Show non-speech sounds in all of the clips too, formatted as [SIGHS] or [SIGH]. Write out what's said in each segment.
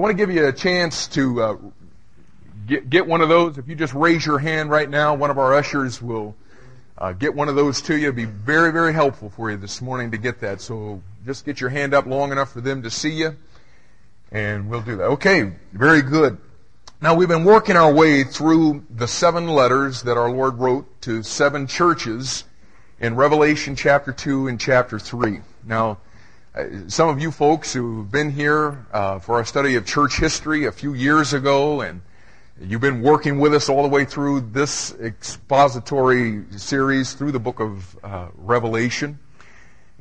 I want to give you a chance to uh, get, get one of those. If you just raise your hand right now, one of our ushers will uh, get one of those to you. It'd be very, very helpful for you this morning to get that. So just get your hand up long enough for them to see you, and we'll do that. Okay, very good. Now we've been working our way through the seven letters that our Lord wrote to seven churches in Revelation chapter 2 and chapter 3. Now, some of you folks who've been here uh, for our study of church history a few years ago, and you've been working with us all the way through this expository series through the book of uh, Revelation.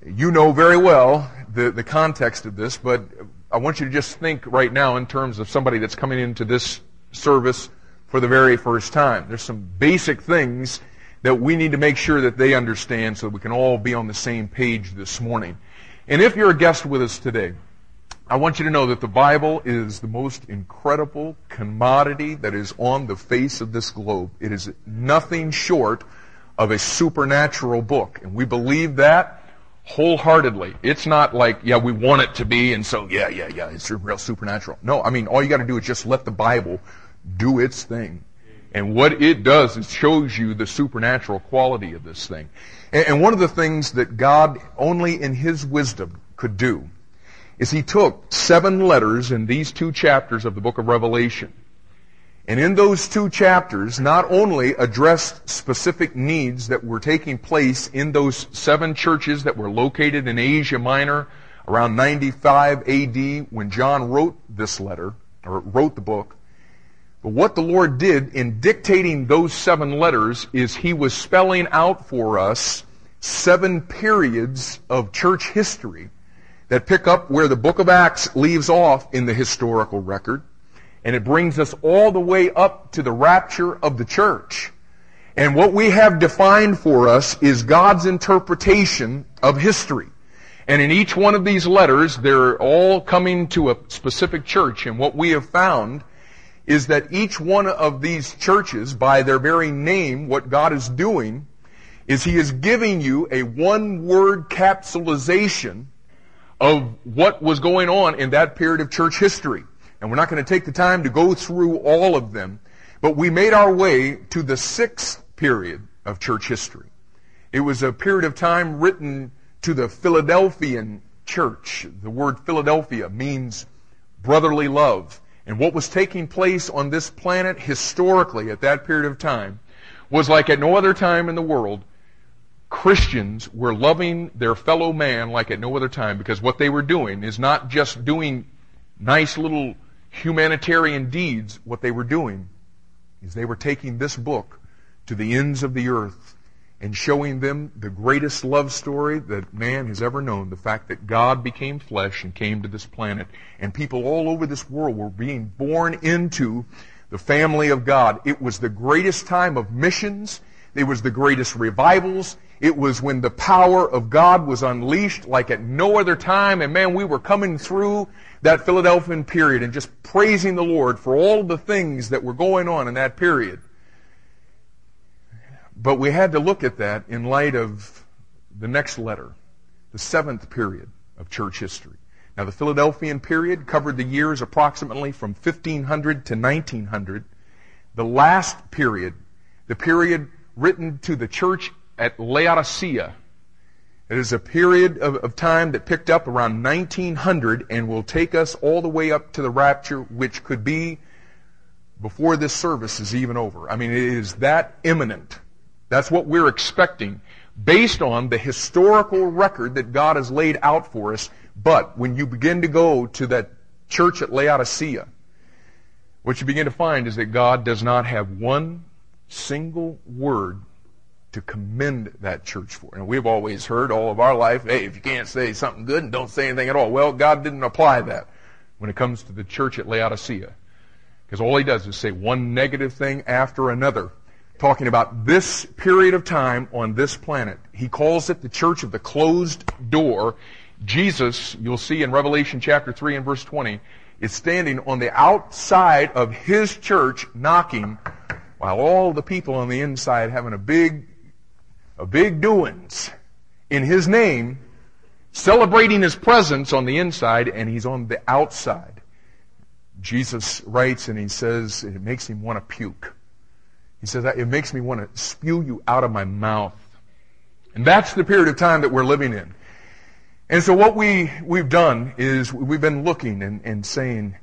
You know very well the, the context of this, but I want you to just think right now in terms of somebody that's coming into this service for the very first time. There's some basic things that we need to make sure that they understand so that we can all be on the same page this morning. And if you're a guest with us today, I want you to know that the Bible is the most incredible commodity that is on the face of this globe. It is nothing short of a supernatural book. And we believe that wholeheartedly. It's not like, yeah, we want it to be, and so, yeah, yeah, yeah, it's real supernatural. No, I mean, all you gotta do is just let the Bible do its thing. And what it does is shows you the supernatural quality of this thing. And one of the things that God only in His wisdom could do is He took seven letters in these two chapters of the book of Revelation. And in those two chapters, not only addressed specific needs that were taking place in those seven churches that were located in Asia Minor around 95 AD when John wrote this letter, or wrote the book, but what the Lord did in dictating those seven letters is He was spelling out for us seven periods of church history that pick up where the book of Acts leaves off in the historical record. And it brings us all the way up to the rapture of the church. And what we have defined for us is God's interpretation of history. And in each one of these letters, they're all coming to a specific church. And what we have found is that each one of these churches, by their very name, what God is doing is He is giving you a one word capsulization of what was going on in that period of church history. And we're not going to take the time to go through all of them, but we made our way to the sixth period of church history. It was a period of time written to the Philadelphian church. The word Philadelphia means brotherly love. And what was taking place on this planet historically at that period of time was like at no other time in the world. Christians were loving their fellow man like at no other time because what they were doing is not just doing nice little humanitarian deeds. What they were doing is they were taking this book to the ends of the earth and showing them the greatest love story that man has ever known. The fact that God became flesh and came to this planet. And people all over this world were being born into the family of God. It was the greatest time of missions. It was the greatest revivals. It was when the power of God was unleashed like at no other time. And man, we were coming through that Philadelphian period and just praising the Lord for all the things that were going on in that period. But we had to look at that in light of the next letter, the seventh period of church history. Now, the Philadelphian period covered the years approximately from 1500 to 1900. The last period, the period written to the church at Laodicea, it is a period of, of, time that picked up around 1900 and will take us all the way up to the rapture, which could be before this service is even over. I mean, it is that imminent. That's what we're expecting based on the historical record that God has laid out for us. But when you begin to go to that church at Laodicea, what you begin to find is that God does not have one single word to commend that church for. And we've always heard all of our life, hey, if you can't say something good and don't say anything at all. Well, God didn't apply that when it comes to the church at Laodicea. Because all he does is say one negative thing after another talking about this period of time on this planet. He calls it the church of the closed door. Jesus, you'll see in Revelation chapter 3 and verse 20, is standing on the outside of his church knocking while all the people on the inside having a big, a big doings in his name, celebrating his presence on the inside and he's on the outside Jesus writes and he says it makes him want to puke. He says, it makes me want to spew you out of my mouth. And that's the period of time that we're living in. And so what we, we've done is we've been looking and, and saying,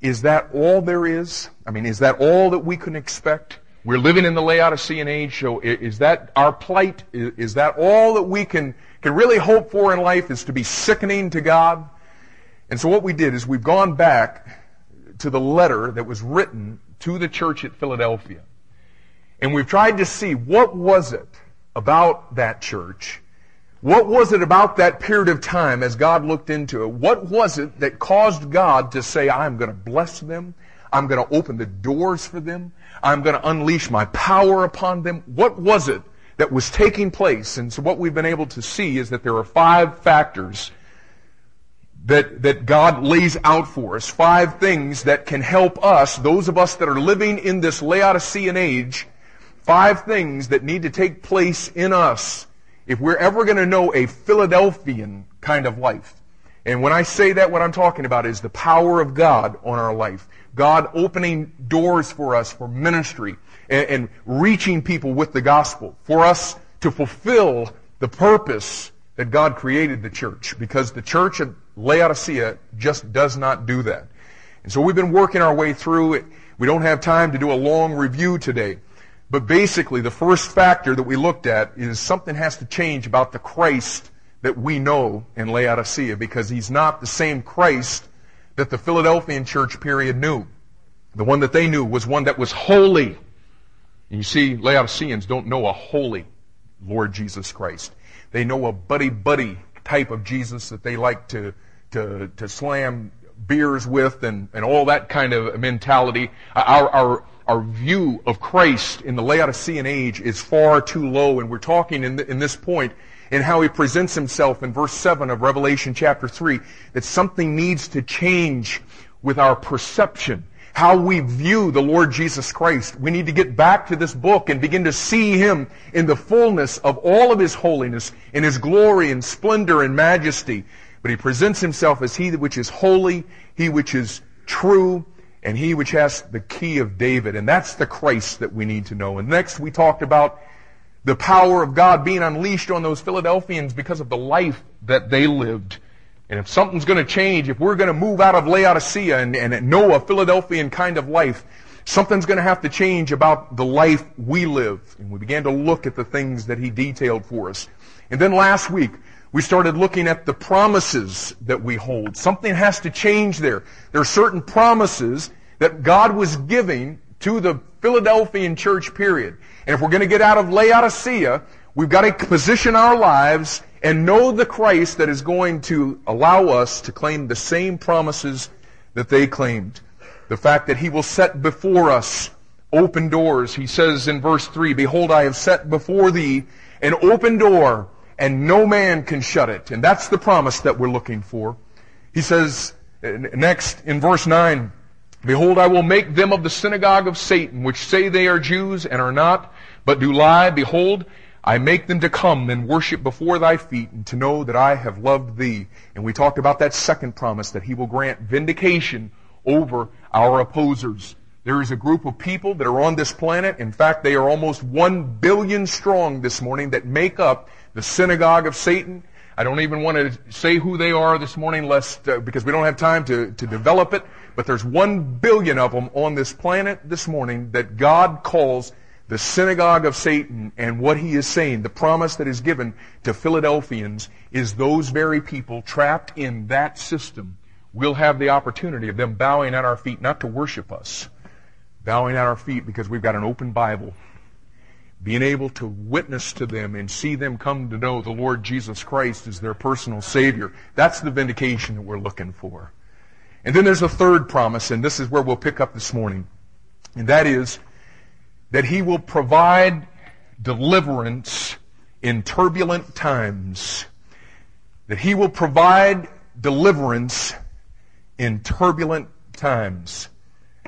is that all there is? I mean, is that all that we can expect? We're living in the Laodicean age, so is that our plight? Is that all that we can, can really hope for in life is to be sickening to God? And so what we did is we've gone back to the letter that was written to the church at Philadelphia. And we've tried to see what was it about that church what was it about that period of time as God looked into it? What was it that caused God to say, I'm going to bless them? I'm going to open the doors for them. I'm going to unleash my power upon them. What was it that was taking place? And so what we've been able to see is that there are five factors that, that God lays out for us. Five things that can help us, those of us that are living in this Laodicean age, five things that need to take place in us if we're ever going to know a Philadelphian kind of life, and when I say that, what I'm talking about is the power of God on our life. God opening doors for us for ministry and, and reaching people with the gospel, for us to fulfill the purpose that God created the church, because the church at Laodicea just does not do that. And so we've been working our way through it. We don't have time to do a long review today. But basically, the first factor that we looked at is something has to change about the Christ that we know in Laodicea because he's not the same Christ that the Philadelphian church period knew. The one that they knew was one that was holy. And you see, Laodiceans don't know a holy Lord Jesus Christ. They know a buddy buddy type of Jesus that they like to, to, to slam beers with and, and all that kind of mentality. Our, our, our view of Christ in the Laodicean age is far too low, and we're talking in, the, in this point in how he presents himself in verse 7 of Revelation chapter 3, that something needs to change with our perception, how we view the Lord Jesus Christ. We need to get back to this book and begin to see him in the fullness of all of his holiness, in his glory and splendor and majesty. But he presents himself as he which is holy, he which is true, and he which has the key of David. And that's the Christ that we need to know. And next we talked about the power of God being unleashed on those Philadelphians because of the life that they lived. And if something's going to change, if we're going to move out of Laodicea and, and know a Philadelphian kind of life, something's going to have to change about the life we live. And we began to look at the things that he detailed for us. And then last week, we started looking at the promises that we hold. Something has to change there. There are certain promises that God was giving to the Philadelphian church period. And if we're going to get out of Laodicea, we've got to position our lives and know the Christ that is going to allow us to claim the same promises that they claimed. The fact that He will set before us open doors. He says in verse 3, Behold, I have set before thee an open door, and no man can shut it. And that's the promise that we're looking for. He says uh, next in verse 9, Behold, I will make them of the synagogue of Satan, which say they are Jews and are not, but do lie. Behold, I make them to come and worship before thy feet and to know that I have loved thee. And we talked about that second promise that he will grant vindication over our opposers. There is a group of people that are on this planet. In fact, they are almost one billion strong this morning that make up the synagogue of Satan. I don't even want to say who they are this morning lest, uh, because we don't have time to, to develop it. But there's one billion of them on this planet this morning that God calls the synagogue of Satan. And what he is saying, the promise that is given to Philadelphians, is those very people trapped in that system will have the opportunity of them bowing at our feet, not to worship us, bowing at our feet because we've got an open Bible being able to witness to them and see them come to know the Lord Jesus Christ as their personal Savior. That's the vindication that we're looking for. And then there's a third promise, and this is where we'll pick up this morning. And that is that He will provide deliverance in turbulent times. That He will provide deliverance in turbulent times.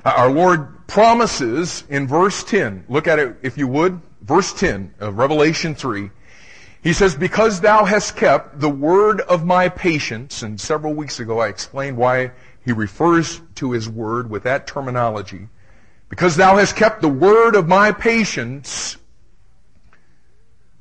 Uh, our Lord promises in verse 10, look at it if you would, verse 10 of Revelation 3. He says, Because thou hast kept the word of my patience, and several weeks ago I explained why he refers to his word with that terminology. Because thou hast kept the word of my patience,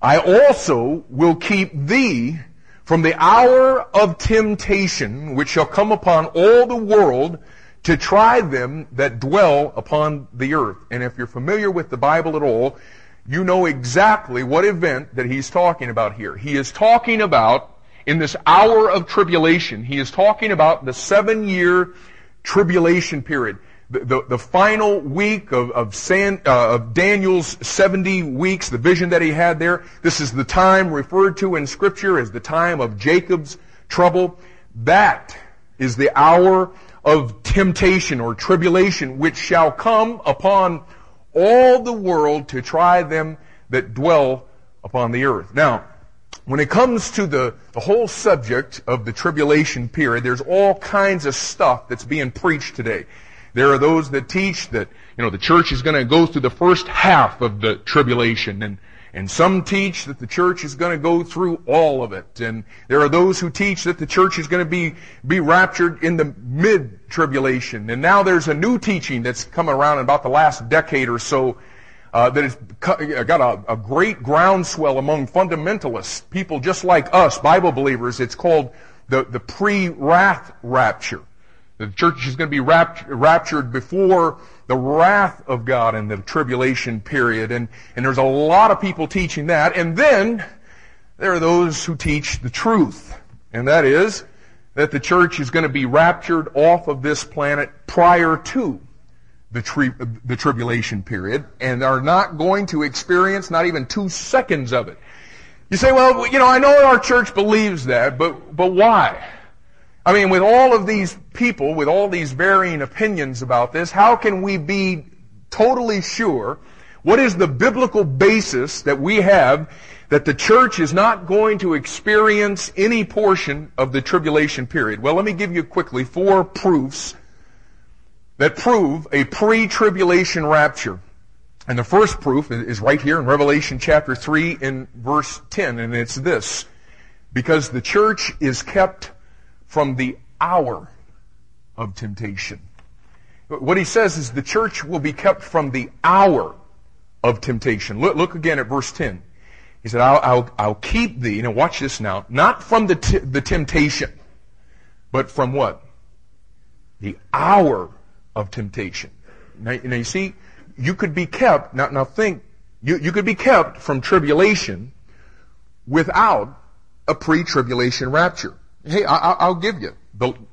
I also will keep thee from the hour of temptation which shall come upon all the world to try them that dwell upon the earth. And if you're familiar with the Bible at all, you know exactly what event that he's talking about here. He is talking about, in this hour of tribulation, he is talking about the seven year tribulation period the, the, the, final week of, of, San, uh, of Daniel's 70 weeks, the vision that he had there. This is the time referred to in Scripture as the time of Jacob's trouble. That is the hour of temptation or tribulation which shall come upon all the world to try them that dwell upon the earth. Now, when it comes to the, the whole subject of the tribulation period, there's all kinds of stuff that's being preached today. There are those that teach that, you know, the church is going to go through the first half of the tribulation and, and some teach that the church is going to go through all of it. And there are those who teach that the church is going to be, be raptured in the mid-tribulation. And now there's a new teaching that's come around in about the last decade or so uh, that has got a, a great groundswell among fundamentalists, people just like us, Bible believers. It's called the, the pre-wrath rapture. The church is going to be raptured before the wrath of God in the tribulation period. And, and there's a lot of people teaching that. And then there are those who teach the truth. And that is that the church is going to be raptured off of this planet prior to the, tri- the tribulation period and are not going to experience not even two seconds of it. You say, well, you know, I know our church believes that, but, but why? I mean, with all of these people, with all these varying opinions about this, how can we be totally sure? What is the biblical basis that we have that the church is not going to experience any portion of the tribulation period? Well, let me give you quickly four proofs that prove a pre-tribulation rapture. And the first proof is right here in Revelation chapter 3 in verse 10, and it's this. Because the church is kept from the hour of temptation. What he says is the church will be kept from the hour of temptation. Look, look again at verse 10. He said, I'll, I'll, I'll keep thee, now watch this now, not from the, t- the temptation, but from what? The hour of temptation. Now, now you see, you could be kept, now, now think, you, you could be kept from tribulation without a pre-tribulation rapture. Hey, I, will give you.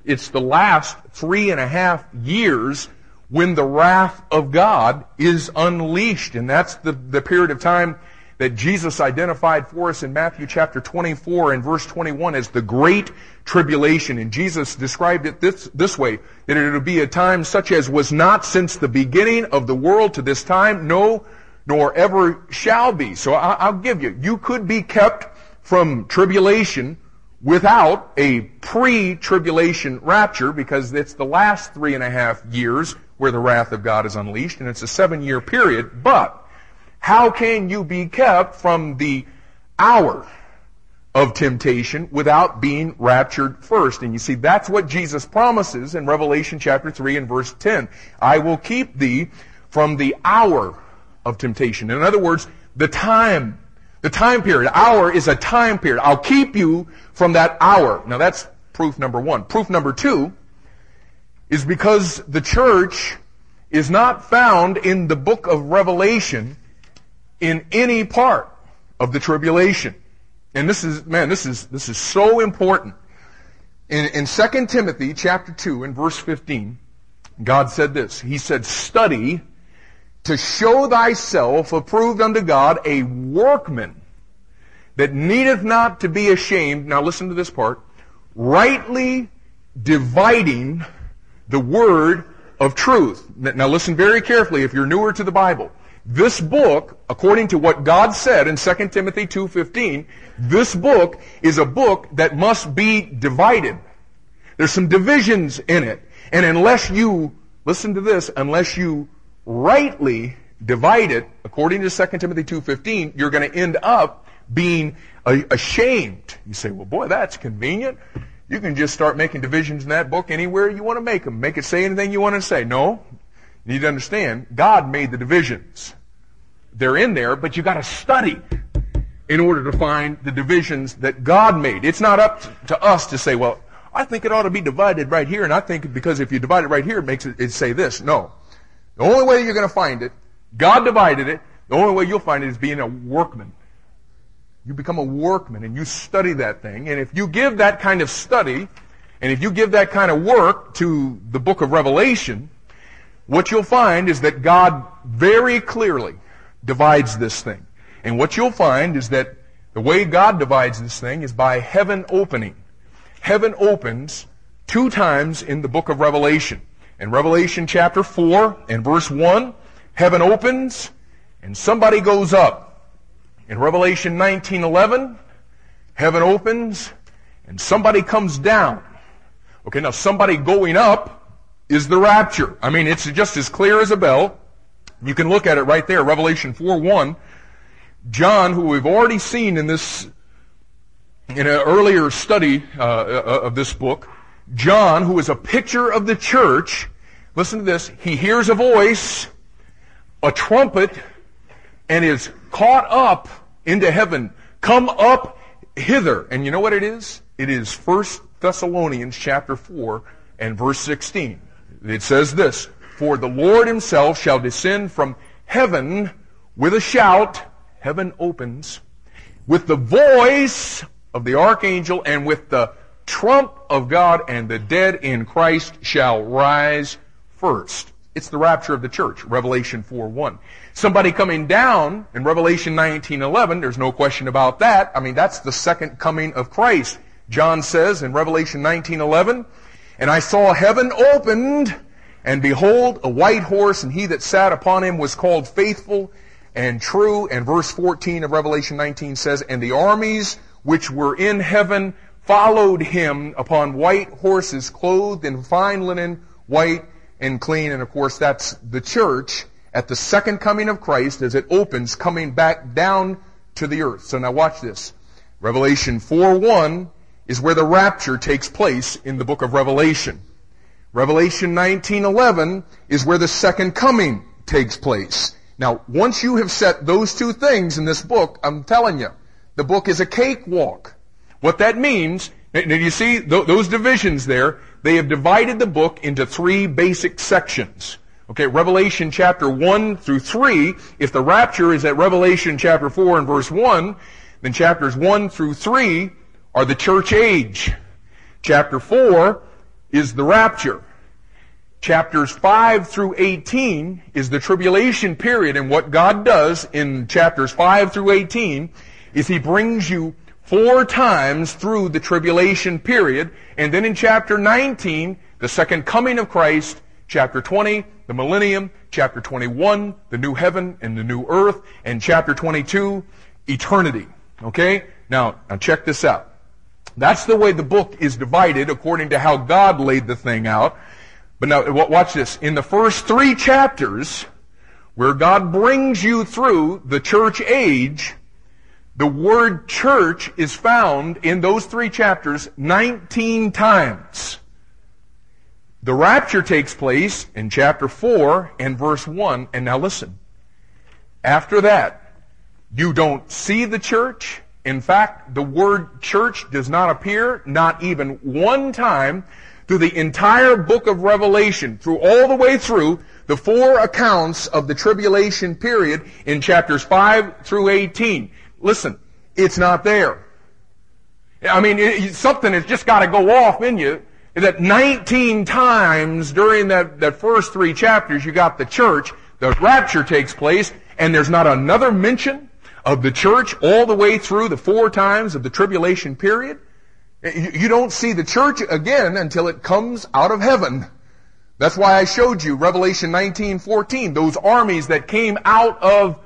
It's the last three and a half years when the wrath of God is unleashed. And that's the, the period of time that Jesus identified for us in Matthew chapter 24 and verse 21 as the great tribulation. And Jesus described it this, this way, that it would be a time such as was not since the beginning of the world to this time, no, nor ever shall be. So I, I'll give you, you could be kept from tribulation without a pre-tribulation rapture because it's the last three and a half years where the wrath of God is unleashed and it's a seven year period. But how can you be kept from the hour of temptation without being raptured first? And you see, that's what Jesus promises in Revelation chapter 3 and verse 10. I will keep thee from the hour of temptation. In other words, the time the time period, hour is a time period. I'll keep you from that hour. Now that's proof number one. Proof number two is because the church is not found in the book of Revelation in any part of the tribulation. And this is, man, this is, this is so important. In, in 2 Timothy chapter 2 in verse 15, God said this. He said, study to show thyself approved unto God a workman that needeth not to be ashamed. Now listen to this part. Rightly dividing the word of truth. Now listen very carefully if you're newer to the Bible. This book, according to what God said in 2 Timothy 2.15, this book is a book that must be divided. There's some divisions in it. And unless you, listen to this, unless you rightly divide it, according to 2 Timothy 2.15, you're going to end up being ashamed. You say, well, boy, that's convenient. you can just start making divisions in that book anywhere you want to make them. Make it say anything you want to say. No. You need to understand, God made the divisions. They're in there, but you've gotta study in order to find the divisions that God made. It's not up to us to say, well, I think it ought to be divided right here, and I think because if you divide it right here, it makes it, it say this. No. The only way you're going to find it, God divided it, the only way you'll find it is being a workman. You become a workman and you study that thing, and if you give that kind of study, and if you give that kind of work to the book of Revelation, what you'll find is that God very clearly divides this thing. And what you'll find is that the way God divides this thing is by heaven opening heaven opens two times in the book of Revelation. In Revelation chapter 4 and verse 1, heaven opens and somebody goes up. In Revelation 19:11, heaven opens and somebody comes down. Okay, now somebody going up is the rapture. I mean, it's just as clear as a bell. You can look at it right there, Revelation 4:1. John, who we've already seen in this in an earlier study uh, uh, of this book, John, who is a picture of the church, listen to this, he hears a voice, a trumpet, and is caught up into heaven. Come up hither. And you know what it is? It is 1 Thessalonians chapter 4 and verse 16. It says this, For the Lord himself shall descend from heaven with a shout, heaven opens, with the voice of the archangel and with the trump of God and the dead in Christ shall rise first. It's the rapture of the church, Revelation 4:1. Somebody coming down in Revelation 19:11, there's no question about that. I mean, that's the second coming of Christ. John says in Revelation 19:11, "And I saw heaven opened, and behold, a white horse, and he that sat upon him was called faithful and true." And verse 14 of Revelation 19 says, "And the armies which were in heaven followed him upon white horses, clothed in fine linen, white and clean. And of course, that's the church at the second coming of Christ as it opens, coming back down to the earth. So now watch this. Revelation 4:1 is where the rapture takes place in the book of Revelation. Revelation 19:11 is where the second coming takes place. Now, once you have set those two things in this book, I'm telling you, the book is a cakewalk. What that means, and you see those divisions there, they have divided the book into three basic sections. Okay, Revelation chapter 1 through 3, if the rapture is at Revelation chapter 4 and verse 1, then chapters 1 through 3 are the church age. Chapter 4 is the rapture. Chapters 5 through 18 is the tribulation period, and what God does in chapters 5 through 18 is he brings you four times through the tribulation period. And then in chapter 19, the second coming of Christ, chapter 20, the millennium, chapter 21, the new heaven and the new earth, and chapter 22, eternity. Okay? Now, now check this out. That's the way the book is divided according to how God laid the thing out. But now, watch this. In the first three chapters, where God brings you through the church age, the word church is found in those three chapters 19 times. The rapture takes place in chapter 4 and verse 1. And now listen. After that, you don't see the church. In fact, the word church does not appear not even one time through the entire book of Revelation, through all the way through the four accounts of the tribulation period in chapters 5 through 18. Listen, it's not there. I mean, it, something has just got to go off in you. That 19 times during that, that first three chapters, you got the church, the rapture takes place, and there's not another mention of the church all the way through the four times of the tribulation period. You don't see the church again until it comes out of heaven. That's why I showed you Revelation 19:14, those armies that came out of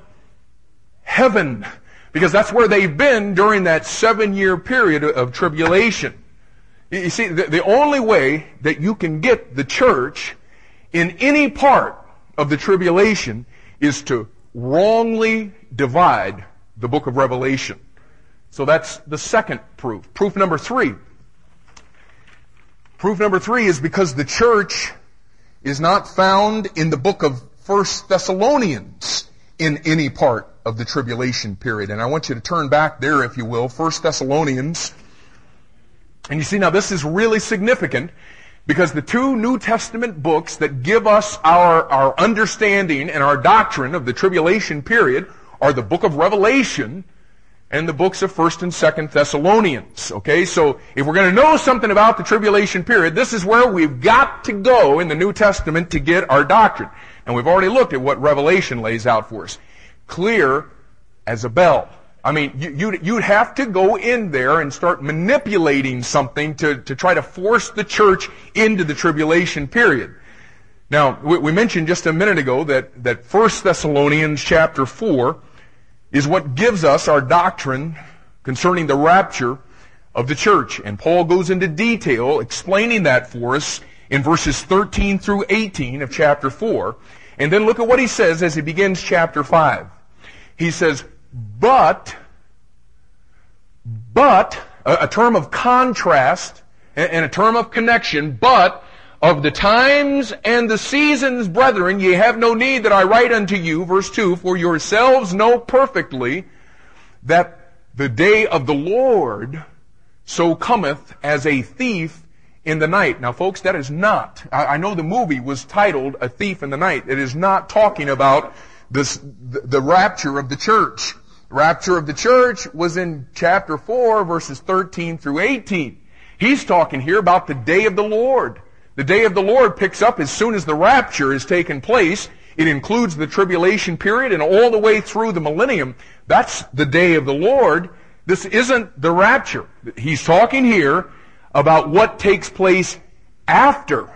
heaven. Because that's where they've been during that seven year period of tribulation. You see, the only way that you can get the church in any part of the tribulation is to wrongly divide the book of Revelation. So that's the second proof. Proof number three. Proof number three is because the church is not found in the book of First Thessalonians in any part of the tribulation period. And I want you to turn back there, if you will, First Thessalonians. And you see, now this is really significant because the two New Testament books that give us our, our understanding and our doctrine of the tribulation period are the book of Revelation and the books of 1st and 2nd Thessalonians. Okay, so if we're going to know something about the tribulation period, this is where we've got to go in the New Testament to get our doctrine. And we've already looked at what Revelation lays out for us. Clear as a bell. I mean, you, you'd, you'd have to go in there and start manipulating something to, to try to force the church into the tribulation period. Now, we, we mentioned just a minute ago that, that 1 Thessalonians chapter 4 is what gives us our doctrine concerning the rapture of the church. And Paul goes into detail explaining that for us in verses 13 through 18 of chapter 4. And then look at what he says as he begins chapter 5. He says, but, but, a, a term of contrast and a term of connection, but of the times and the seasons, brethren, ye have no need that I write unto you, verse 2, for yourselves know perfectly that the day of the Lord so cometh as a thief in the night. Now folks, that is not, I, I know the movie was titled A Thief in the Night. It is not talking about this, the, the rapture of the church. The rapture of the church was in chapter 4 verses 13 through 18. He's talking here about the day of the Lord. The day of the Lord picks up as soon as the rapture has taken place. It includes the tribulation period and all the way through the millennium. That's the day of the Lord. This isn't the rapture. He's talking here about what takes place after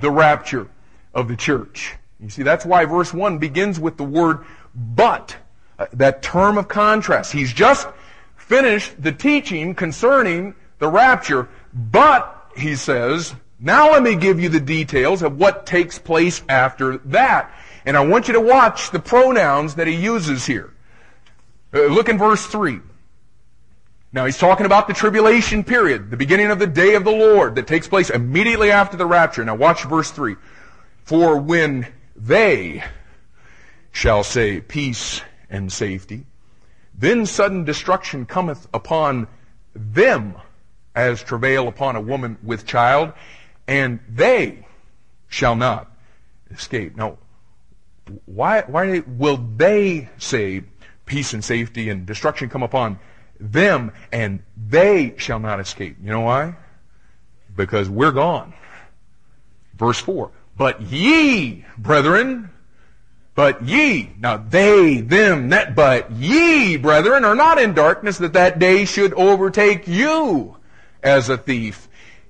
the rapture of the church. You see, that's why verse 1 begins with the word but. Uh, that term of contrast. He's just finished the teaching concerning the rapture, but, he says, now let me give you the details of what takes place after that. And I want you to watch the pronouns that he uses here. Uh, look in verse 3. Now he's talking about the tribulation period, the beginning of the day of the Lord that takes place immediately after the rapture. Now watch verse 3. For when they shall say peace and safety, then sudden destruction cometh upon them as travail upon a woman with child, and they shall not escape. Now, why, why will they say peace and safety and destruction come upon them and they shall not escape? You know why? Because we're gone. Verse 4. But ye, brethren, but ye, now they, them, that, but ye, brethren, are not in darkness that that day should overtake you as a thief.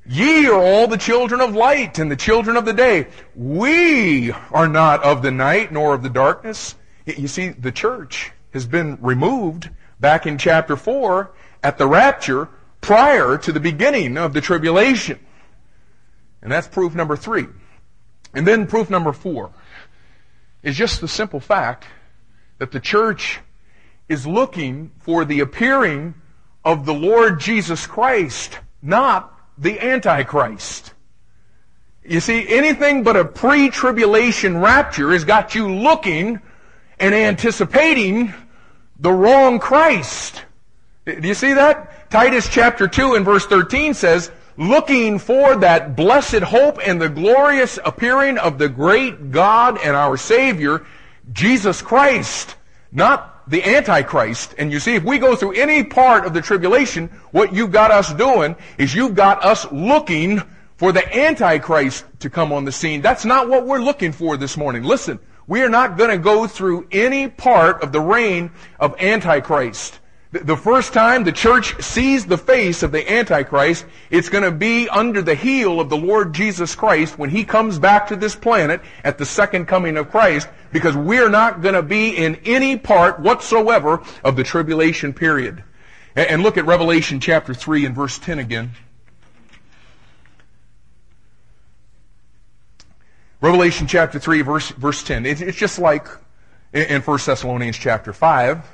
Ye are all the children of light and the children of the day. We are not of the night nor of the darkness. You see, the church has been removed back in chapter 4 at the rapture prior to the beginning of the tribulation. And that's proof number three. And then proof number four is just the simple fact that the church is looking for the appearing of the Lord Jesus Christ, not the Antichrist. You see, anything but a pre-tribulation rapture has got you looking and anticipating the wrong Christ. Do you see that? Titus chapter 2 and verse 13 says, looking for that blessed hope and the glorious appearing of the great God and our Savior, Jesus Christ, not the Antichrist. And you see, if we go through any part of the tribulation, what you've got us doing is you've got us looking for the Antichrist to come on the scene. That's not what we're looking for this morning. Listen, we are not going to go through any part of the reign of Antichrist. The first time the church sees the face of the Antichrist, it's going to be under the heel of the Lord Jesus Christ when He comes back to this planet at the second coming of Christ, because we're not going to be in any part whatsoever of the tribulation period. And look at Revelation chapter 3 and verse 10 again. Revelation chapter 3 verse, verse 10. It's just like in 1 Thessalonians chapter 5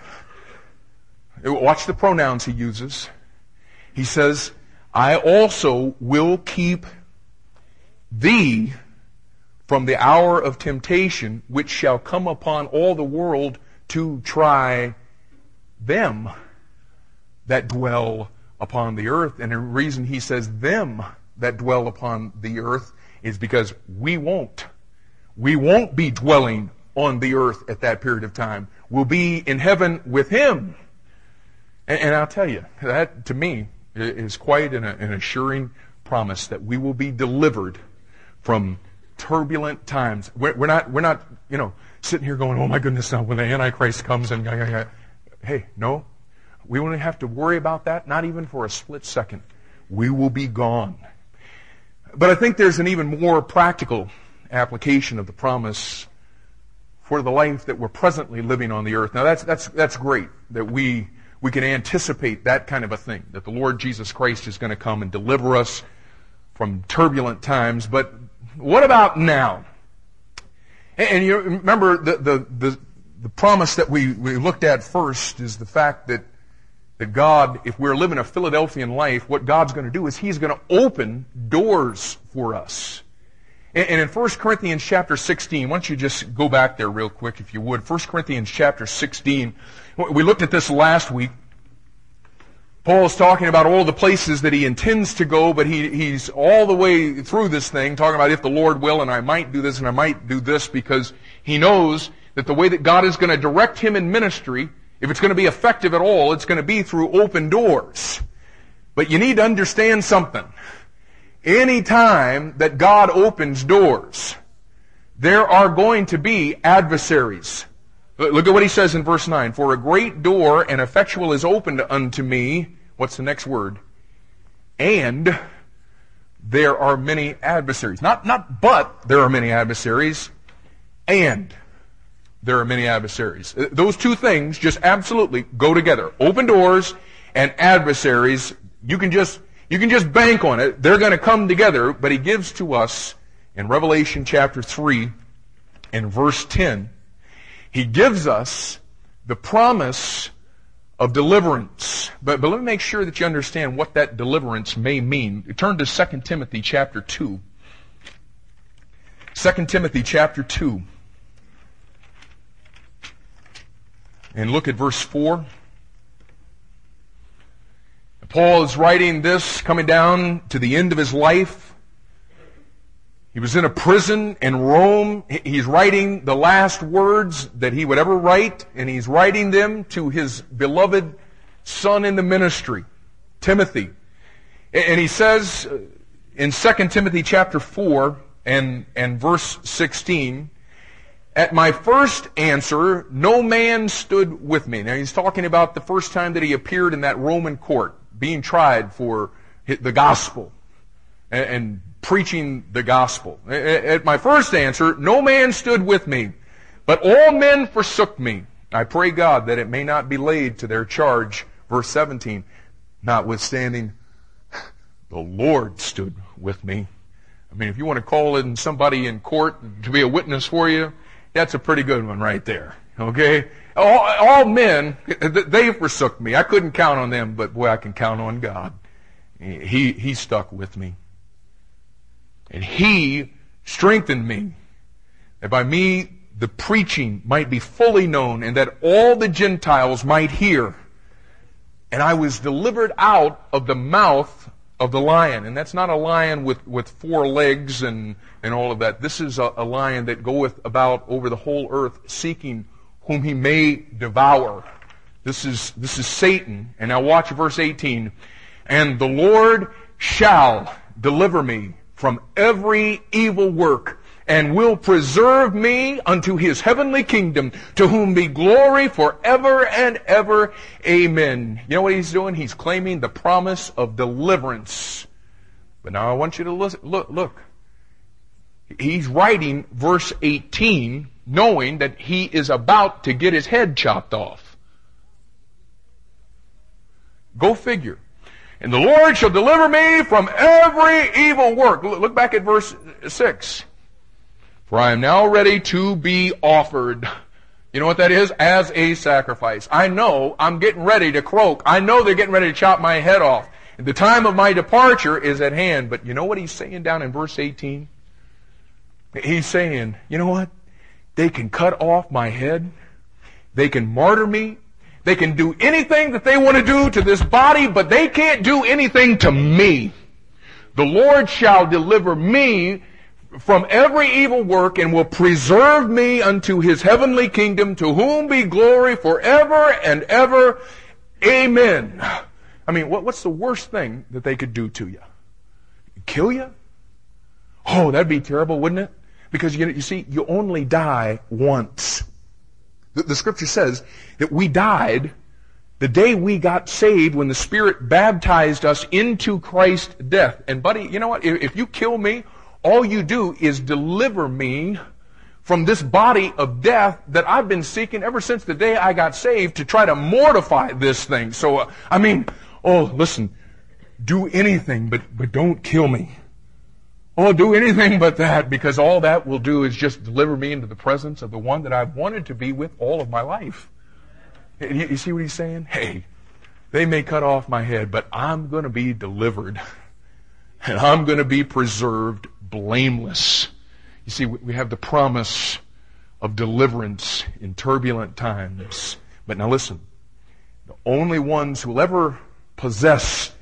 Watch the pronouns he uses. He says, I also will keep thee from the hour of temptation which shall come upon all the world to try them that dwell upon the earth. And the reason he says them that dwell upon the earth is because we won't. We won't be dwelling on the earth at that period of time. We'll be in heaven with him. And, and I'll tell you, that to me is quite an, an assuring promise that we will be delivered from turbulent times. We're, we're, not, we're not, you know, sitting here going, oh my goodness, now when the Antichrist comes and, hey, no, we won't have to worry about that, not even for a split second. We will be gone. But I think there's an even more practical application of the promise for the life that we're presently living on the earth. Now that's, that's, that's great that we, we can anticipate that kind of a thing, that the Lord Jesus Christ is going to come and deliver us from turbulent times. But what about now? And, you remember the, the, the, the promise that we, we looked at first is the fact that that God, if we're living a Philadelphian life, what God's going to do is He's going to open doors for us. And, in 1 Corinthians chapter 16, why don't you just go back there real quick if you would. 1 Corinthians chapter 16. We looked at this last week. Paul's talking about all the places that he intends to go, but he, he's all the way through this thing talking about if the Lord will and I might do this and I might do this because he knows that the way that God is going to direct him in ministry if it's going to be effective at all, it's going to be through open doors. But you need to understand something. Any time that God opens doors, there are going to be adversaries. Look at what he says in verse 9. For a great door and effectual is opened unto me. What's the next word? And there are many adversaries. Not, not but there are many adversaries. And there are many adversaries. Uh, those two things just absolutely go together. Open doors and adversaries, you can just, you can just bank on it. They're going to come together, but he gives to us in Revelation chapter 3 and verse 10, he gives us the promise of deliverance. But, but let me make sure that you understand what that deliverance may mean. Turn to 2 Timothy chapter 2. 2 Timothy chapter 2. And look at verse 4. Paul is writing this coming down to the end of his life. He was in a prison in Rome. He's writing the last words that he would ever write, and he's writing them to his beloved son in the ministry, Timothy. And he says uh, in 2 Timothy chapter 4 and, and verse 16, at my first answer, no man stood with me. Now he's talking about the first time that he appeared in that Roman court, being tried for the gospel and, and preaching the gospel. At my first answer, no man stood with me, but all men forsook me. I pray God that it may not be laid to their charge. Verse 17, notwithstanding, the Lord stood with me. I mean, if you want to call in somebody in court to be a witness for you, that's a pretty good one right there. Okay? All, all men, they forsook me. I couldn't count on them, but boy, I can count on God. He, he stuck with me. And He strengthened me. That by me, the preaching might be fully known and that all the Gentiles might hear. And I was delivered out of the mouth of the lion. And that's not a lion with, with four legs and, and all of that. This is a, a lion that goeth about over the whole earth seeking whom he may devour. This is, this is Satan. And now watch verse 18. And the Lord shall deliver me from every evil work and will preserve me unto his heavenly kingdom, to whom be glory forever and ever. Amen. You know what he's doing? He's claiming the promise of deliverance. But now I want you to listen, look, look. He's writing verse 18 knowing that he is about to get his head chopped off. Go figure. And the Lord shall deliver me from every evil work. Look back at verse 6. For I am now ready to be offered. You know what that is? As a sacrifice. I know I'm getting ready to croak. I know they're getting ready to chop my head off. The time of my departure is at hand. But you know what he's saying down in verse 18? He's saying, you know what? They can cut off my head. They can martyr me. They can do anything that they want to do to this body, but they can't do anything to me. The Lord shall deliver me from every evil work and will preserve me unto his heavenly kingdom to whom be glory forever and ever. Amen. I mean, what, what's the worst thing that they could do to you? Kill you? Oh, that'd be terrible, wouldn't it? Because you, you see, you only die once. The, the scripture says that we died the day we got saved when the Spirit baptized us into Christ's death. And buddy, you know what? If, if you kill me, all you do is deliver me from this body of death that I've been seeking ever since the day I got saved to try to mortify this thing. So, uh, I mean, oh, listen, do anything, but, but don't kill me. Oh, do anything but that, because all that will do is just deliver me into the presence of the one that I've wanted to be with all of my life. You, see what he's saying? Hey, they may cut off my head, but I'm going to be delivered. And I'm going to be preserved blameless. You see, we have the promise of deliverance in turbulent times. But now listen, the only ones who will ever possess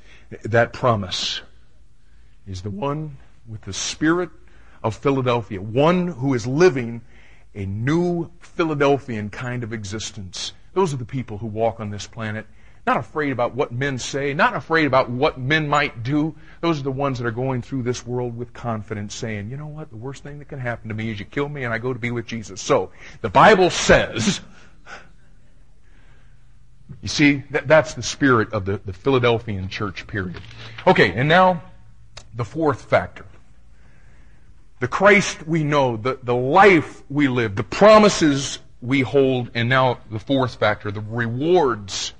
that promise is the one with the spirit of Philadelphia, one who is living a new Philadelphian kind of existence. Those are the people who walk on this planet, not afraid about what men say, not afraid about what men might do. Those are the ones that are going through this world with confidence, saying, you know what, the worst thing that can happen to me is you kill me and I go to be with Jesus. So, the Bible says, you see, that, that's the spirit of the, the Philadelphian church period. Okay, and now the fourth factor the Christ we know, the, the life we live, the promises we hold, and now the fourth factor, the rewards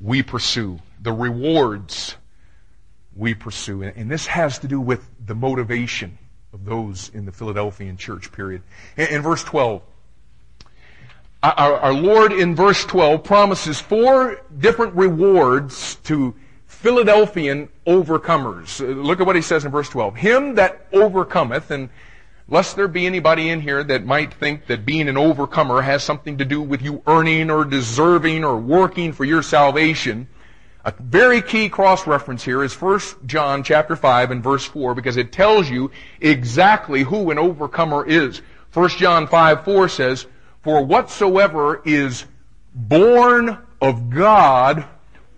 we pursue. The rewards we pursue. And, and this has to do with the motivation of those in the Philadelphian church period. In, in verse 12, our, our Lord in verse 12 promises four different rewards to Philadelphian overcomers. Uh, look at what he says in verse 12. Him that overcometh, and lest there be anybody in here that might think that being an overcomer has something to do with you earning or deserving or working for your salvation, a very key cross reference here is 1 John chapter 5 and verse 4 because it tells you exactly who an overcomer is. 1 John 5 4 says, For whatsoever is born of God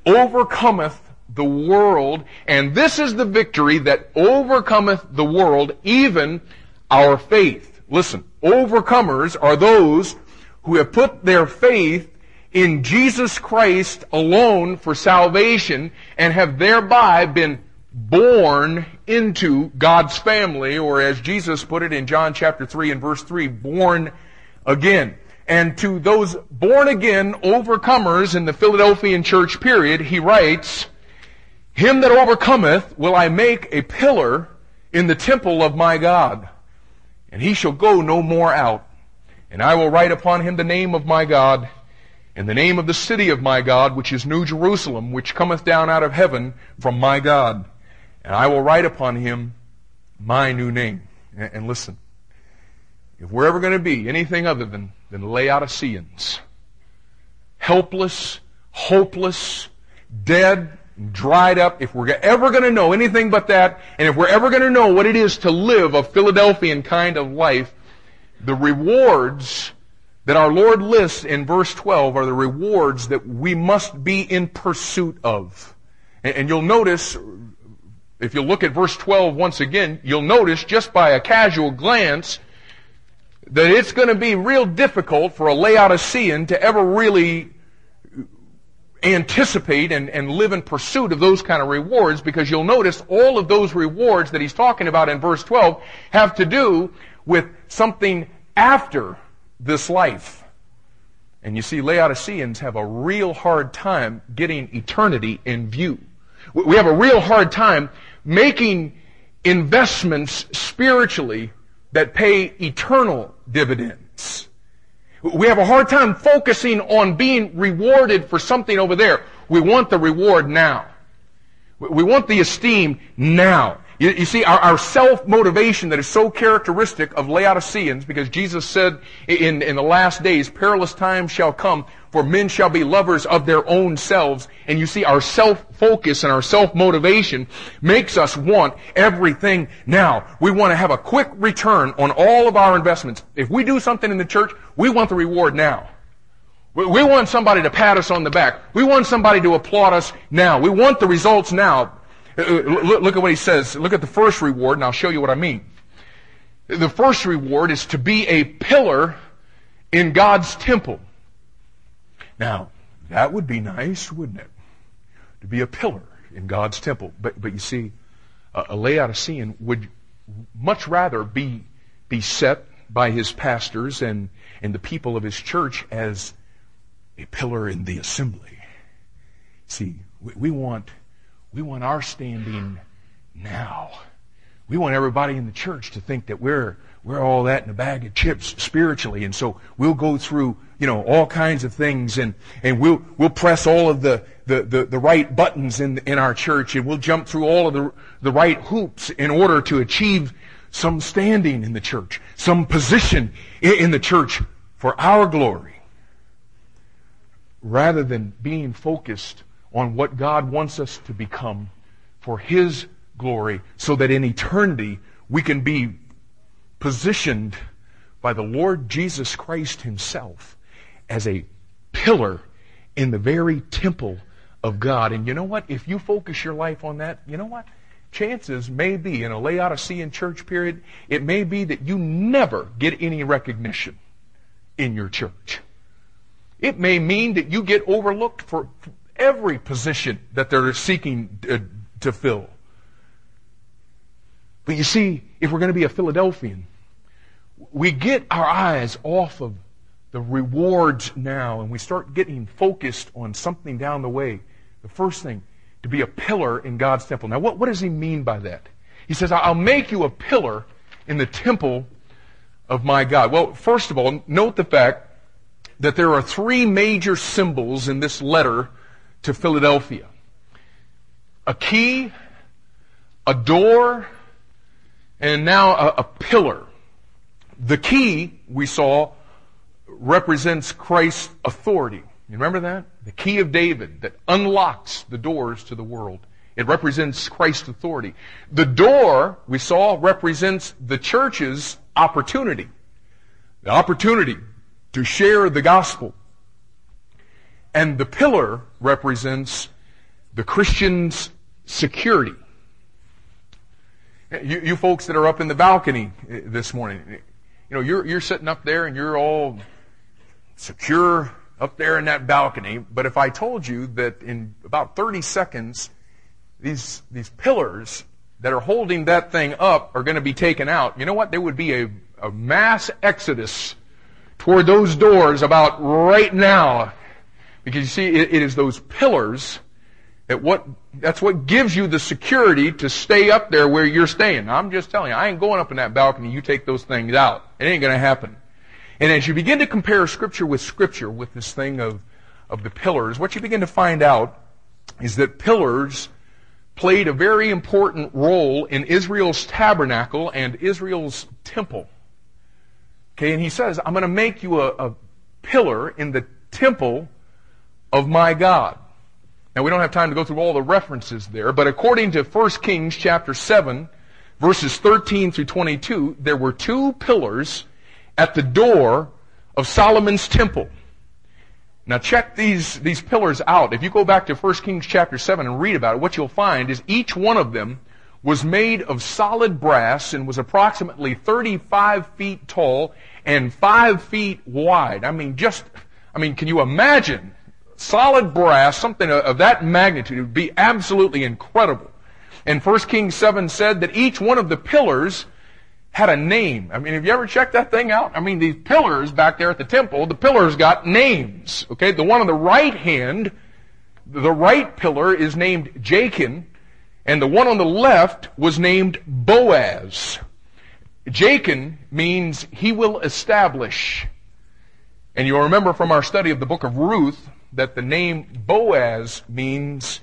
overcometh the world, and this is the victory that overcometh the world, even our faith. Listen, overcomers are those who have put their faith in Jesus Christ alone for salvation and have thereby been born into God's family, or as Jesus put it in John chapter 3 and verse 3, born again. And to those born again overcomers in the Philadelphian church period, he writes, him that overcometh will I make a pillar in the temple of my God, and he shall go no more out. And I will write upon him the name of my God, and the name of the city of my God, which is New Jerusalem, which cometh down out of heaven from my God. And I will write upon him my new name. And listen, if we're ever going to be anything other than, than Laodiceans, helpless, hopeless, dead, dried up, if we're ever going to know anything but that, and if we're ever going to know what it is to live a Philadelphian kind of life, the rewards that our Lord lists in verse 12 are the rewards that we must be in pursuit of. And, and you'll notice, if you look at verse 12 once again, you'll notice just by a casual glance that it's going to be real difficult for a Laodicean to ever really anticipate and, and live in pursuit of those kind of rewards because you'll notice all of those rewards that he's talking about in verse 12 have to do with something after this life. And you see, Laodiceans have a real hard time getting eternity in view. We have a real hard time making investments spiritually that pay eternal dividends. We have a hard time focusing on being rewarded for something over there. We want the reward now. We want the esteem now. You, you see, our, our self-motivation that is so characteristic of Laodiceans, because Jesus said in, in the last days, perilous times shall come, for men shall be lovers of their own selves. And you see, our self-focus and our self-motivation makes us want everything now. We want to have a quick return on all of our investments. If we do something in the church, we want the reward now. We, want somebody to pat us on the back. We want somebody to applaud us now. We want the results now. Uh, uh, look at what he says. Look at the first reward, and I'll show you what I mean. The first reward is to be a pillar in God's temple. Now, that would be nice, wouldn't it? To be a pillar in God's temple. But, but you see, a, a Laodicean would much rather be, be set by his pastors and, and the people of his church as a pillar in the assembly. See, we, we want, we want our standing now. We want everybody in the church to think that we're, we're all that in a bag of chips spiritually. And so we'll go through, you know, all kinds of things and, and we'll, we'll press all of the, the, the, the right buttons in, in our church and we'll jump through all of the, the right hoops in order to achieve some standing in the church, some position in, in the church for our glory. Rather than being focused on what God wants us to become for His glory so that in eternity we can be positioned by the Lord Jesus Christ Himself as a pillar in the very temple of God. And you know what? If you focus your life on that, you know what? Chances may be in a Laodicean church period, it may be that you never get any recognition in your church. It may mean that you get overlooked for every position that they're seeking to, to fill. But you see, if we're going to be a Philadelphian, we get our eyes off of the rewards now and we start getting focused on something down the way. The first thing, to be a pillar in God's temple. Now, what, what does he mean by that? He says, I'll make you a pillar in the temple of my God. Well, first of all, note the fact that there are three major symbols in this letter to Philadelphia. A key, a door, and now a, a pillar. The key, we saw, represents Christ's authority. You remember that? The key of David that unlocks the doors to the world. It represents Christ's authority. The door, we saw, represents the church's opportunity. The opportunity to share the gospel. And the pillar represents the Christian's security. You, you, folks that are up in the balcony eh, this morning, you know, you're, you're sitting up there and you're all secure up there in that balcony. But if I told you that in about 30 seconds, these, these pillars that are holding that thing up are going to be taken out, you know what? There would be a, a mass exodus toward those doors about right now. Because you see, it, it is those pillars that what, that's what gives you the security to stay up there where you're staying. I'm just telling you, I ain't going up in that balcony, you take those things out. It ain't gonna happen. And as you begin to compare scripture with scripture with this thing of, of the pillars, what you begin to find out is that pillars played a very important role in Israel's tabernacle and Israel's temple. Okay, and he says, I'm going to make you a, a pillar in the temple of my God. Now we don't have time to go through all the references there, but according to 1 Kings chapter 7, verses 13 through 22, there were two pillars at the door of Solomon's temple. Now check these, these pillars out. If you go back to 1 Kings chapter 7 and read about it, what you'll find is each one of them was made of solid brass and was approximately 35 feet tall and 5 feet wide. I mean, just, I mean, can you imagine solid brass, something of that magnitude, would be absolutely incredible. And 1 Kings 7 said that each one of the pillars had a name. I mean, have you ever checked that thing out? I mean, these pillars back there at the temple, the pillars got names. Okay, the one on the right hand, the right pillar is named Jachin, and the one on the left was named Boaz. Jachin means he will establish. And you'll remember from our study of the book of Ruth that the name Boaz means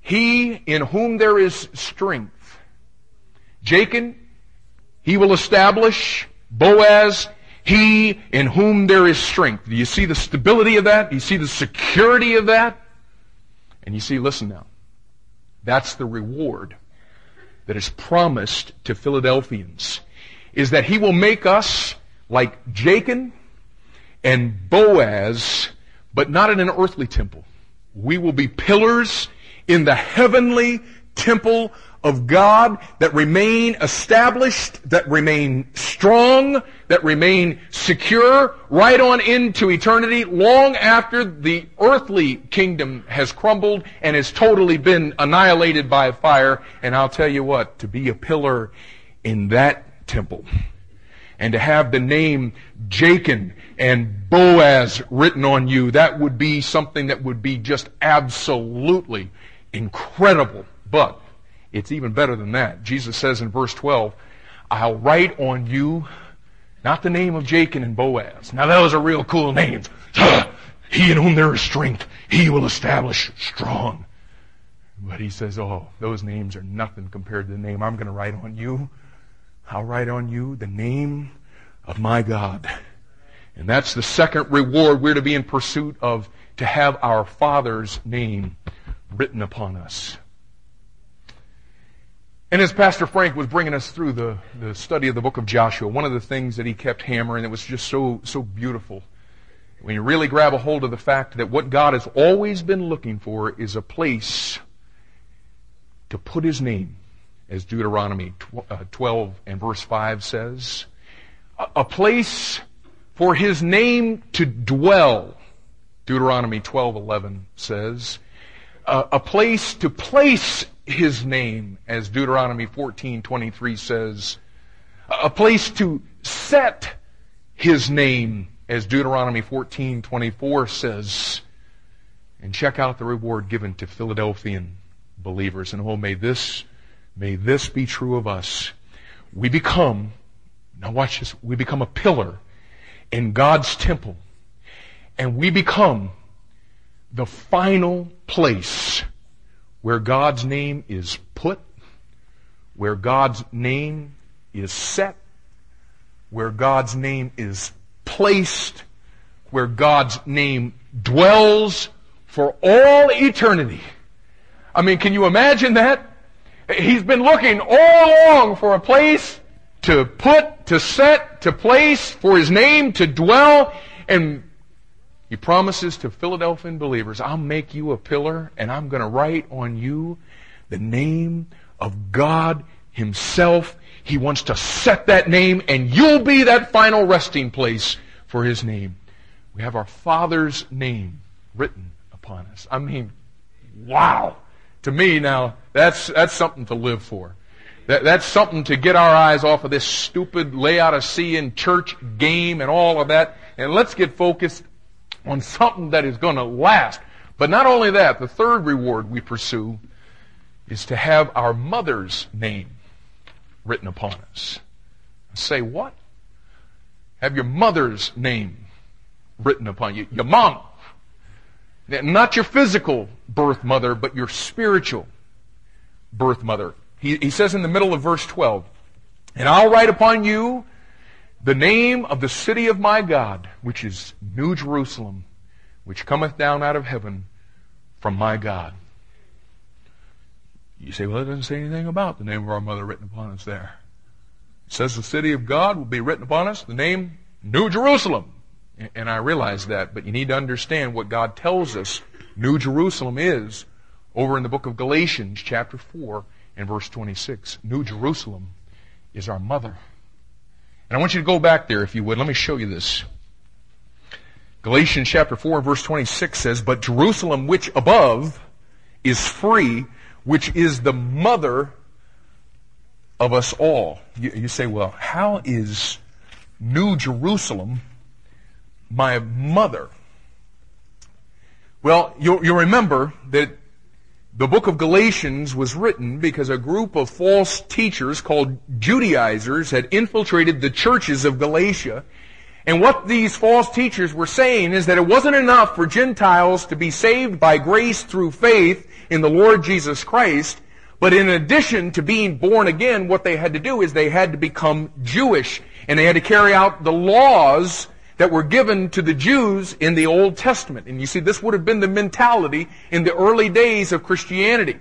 he in whom there is strength. Jachin, he will establish. Boaz, he in whom there is strength. Do you see the stability of that? Do you see the security of that? And you see, listen now. That's the reward that is promised to Philadelphians. Is that he will make us like Jachin and Boaz, but not in an earthly temple. We will be pillars in the heavenly temple of God that remain established, that remain strong, that remain secure right on into eternity long after the earthly kingdom has crumbled and has totally been annihilated by fire. And I'll tell you what, to be a pillar in that temple and to have the name Jachin and Boaz written on you, that would be something that would be just absolutely incredible. But it's even better than that. Jesus says in verse 12, I'll write on you not the name of Jachin and Boaz. Now those are real cool names. [SIGHS] he in whom there is strength, he will establish strong. But he says, oh, those names are nothing compared to the name I'm going to write on you. I'll write on you the name of my God. And that's the second reward we're to be in pursuit of, to have our Father's name written upon us. And as Pastor Frank was bringing us through the, the study of the book of Joshua, one of the things that he kept hammering that was just so, so beautiful, when you really grab a hold of the fact that what God has always been looking for is a place to put his name, as Deuteronomy uh, 12 and verse 5 says, a place for his name to dwell, Deuteronomy 12:11 says, a place to place his name, as Deuteronomy 14:23 says, a place to set his name, as Deuteronomy 14:24 says. And check out the reward given to Philadelphian believers. And oh, may this, may this be true of us. We become, now watch this, we become a pillar in God's temple. And we become the final place where God's name is put, where God's name is set, where God's name is placed, where God's name dwells for all eternity. I mean, can you imagine that? He's been looking all along for a place to put, to set, to place, for His name to dwell, and he promises to Philadelphian believers, I'll make you a pillar and I'm going to write on you the name of God Himself. He wants to set that name and you'll be that final resting place for His name. We have our Father's name written upon us. I mean, wow. To me now, that's, that's something to live for. That, that's something to get our eyes off of this stupid Laodicean church game and all of that. And let's get focused on something that is going to last. But not only that, the third reward we pursue is to have our mother's name written upon us. Say what? Have your mother's name written upon you. Your mom. Not your physical birth mother, but your spiritual birth mother. He, he says in the middle of verse 12, And I'll write upon you the name of the city of my God, which is New Jerusalem, which cometh down out of heaven from my God. You say, well, it doesn't say anything about the name of our mother written upon us there. It says the city of God will be written upon us, the name New Jerusalem. And I realize that, but you need to understand what God tells us New Jerusalem is over in the book of Galatians, chapter 4 and verse 26. New Jerusalem is our mother. And I want you to go back there, if you would. Let me show you this. Galatians chapter 4 verse 26 says, But Jerusalem which above is free, which is the mother of us all. You, you say, well, how is New Jerusalem my mother? Well, you'll, you'll remember that the book of Galatians was written because a group of false teachers called Judaizers had infiltrated the churches of Galatia. And what these false teachers were saying is that it wasn't enough for Gentiles to be saved by grace through faith in the Lord Jesus Christ, But in addition to being born again, what they had to do is they had to become Jewish. And they had to carry out the laws that were given to the Jews in the Old Testament. And you see, this would have been the mentality in the early days of Christianity.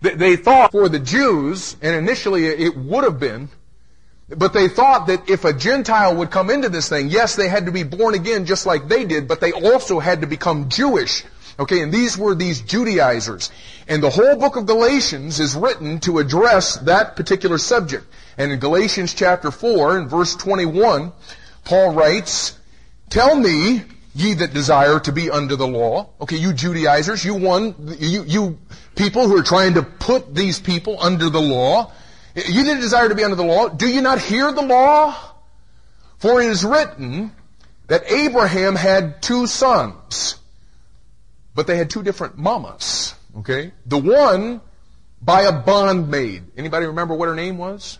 They thought for the Jews, and initially it would have been, but they thought that if a Gentile would come into this thing, yes, they had to be born again just like they did, but they also had to become Jewish. Okay, and these were these Judaizers. And the whole book of Galatians is written to address that particular subject. And in Galatians chapter 4, in verse 21, Paul writes, Tell me, ye that desire to be under the law. Okay, you Judaizers, you one, you, you people who are trying to put these people under the law. You that desire to be under the law, do you not hear the law? For it is written that Abraham had two sons, but they had two different mamas. Okay? The one by a bondmaid. Anybody remember what her name was?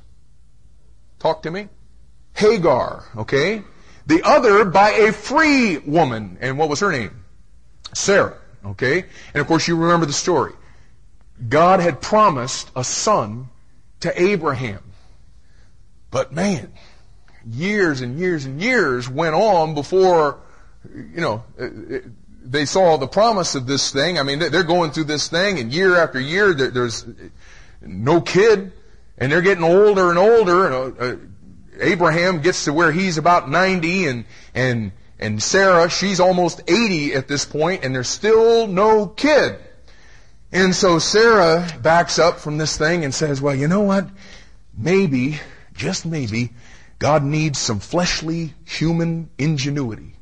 Talk to me. Hagar. Okay? The other by a free woman. And what was her name? Sarah. Okay? And of course you remember the story. God had promised a son to Abraham. But man, years and years and years went on before, you know, they saw the promise of this thing. I mean, they're going through this thing and year after year there's no kid and they're getting older and older. And, uh, Abraham gets to where he's about 90 and, and, and Sarah, she's almost 80 at this point and there's still no kid. And so Sarah backs up from this thing and says, well, you know what? Maybe, just maybe, God needs some fleshly human ingenuity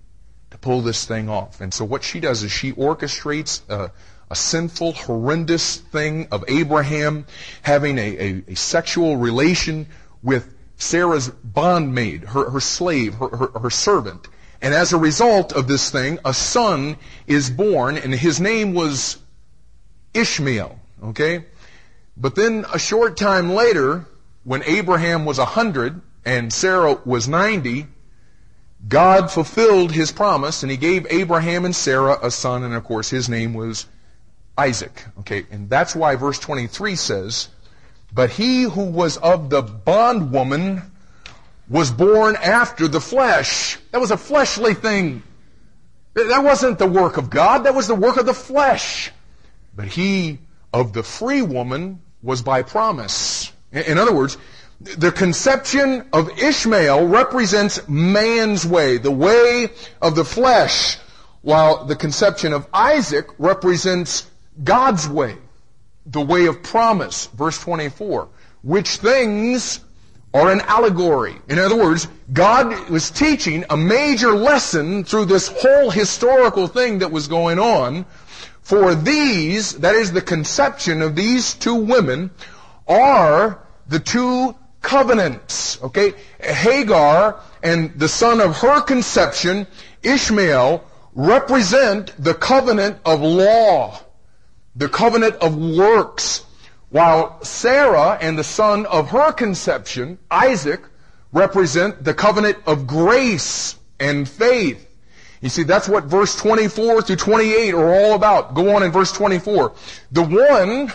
to pull this thing off. And so what she does is she orchestrates a, a sinful, horrendous thing of Abraham having a, a, a sexual relation with Sarah's bondmaid, her, her slave, her, her, her servant. And as a result of this thing, a son is born, and his name was Ishmael. Okay? But then a short time later, when Abraham was a hundred and Sarah was ninety, God fulfilled his promise and he gave Abraham and Sarah a son, and of course his name was Isaac. Okay, and that's why verse 23 says, but he who was of the bondwoman was born after the flesh. That was a fleshly thing. That wasn't the work of God. That was the work of the flesh. But he of the free woman was by promise. In other words, the conception of Ishmael represents man's way, the way of the flesh, while the conception of Isaac represents God's way the way of promise, verse 24, which things are an allegory. In other words, God was teaching a major lesson through this whole historical thing that was going on. For these, that is the conception of these two women, are the two covenants. Okay? Hagar and the son of her conception, Ishmael, represent the covenant of law the covenant of works, while Sarah and the son of her conception, Isaac, represent the covenant of grace and faith. You see, that's what verse 24 through 28 are all about. Go on in verse 24. The one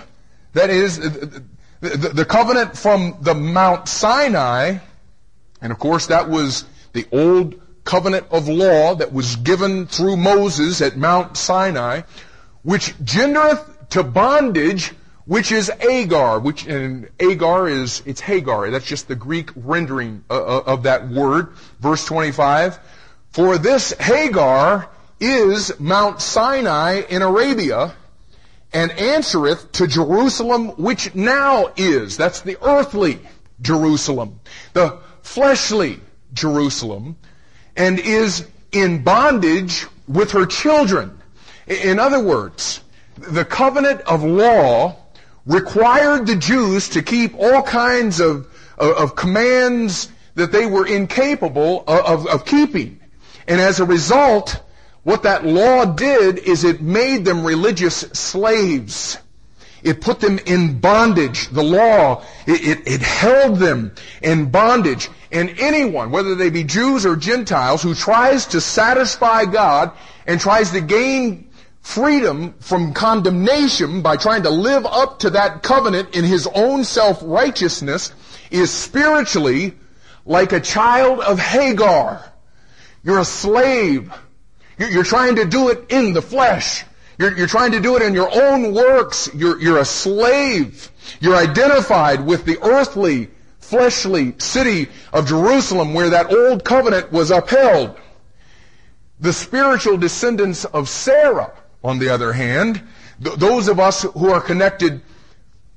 that is the, covenant from the Mount Sinai, and of course that was the old covenant of law that was given through Moses at Mount Sinai, which gendereth to bondage, which is Agar, which, and Agar is, it's Hagar. That's just the Greek rendering uh, uh, of that word. Verse 25. For this Hagar is Mount Sinai in Arabia, and answereth to Jerusalem, which now is. That's the earthly Jerusalem. The fleshly Jerusalem, and is in bondage with her children. In other words, the covenant of law required the Jews to keep all kinds of, of, of commands that they were incapable of, of keeping. And as a result, what that law did is it made them religious slaves. It put them in bondage. The law, it, it, it, held them in bondage. And anyone, whether they be Jews or Gentiles, who tries to satisfy God and tries to gain freedom from condemnation by trying to live up to that covenant in his own self-righteousness is spiritually like a child of Hagar. You're a slave. You're trying to do it in the flesh. You're, trying to do it in your own works. You're a slave. You're identified with the earthly, fleshly city of Jerusalem where that old covenant was upheld. The spiritual descendants of Sarah, on the other hand, th- those of us who are connected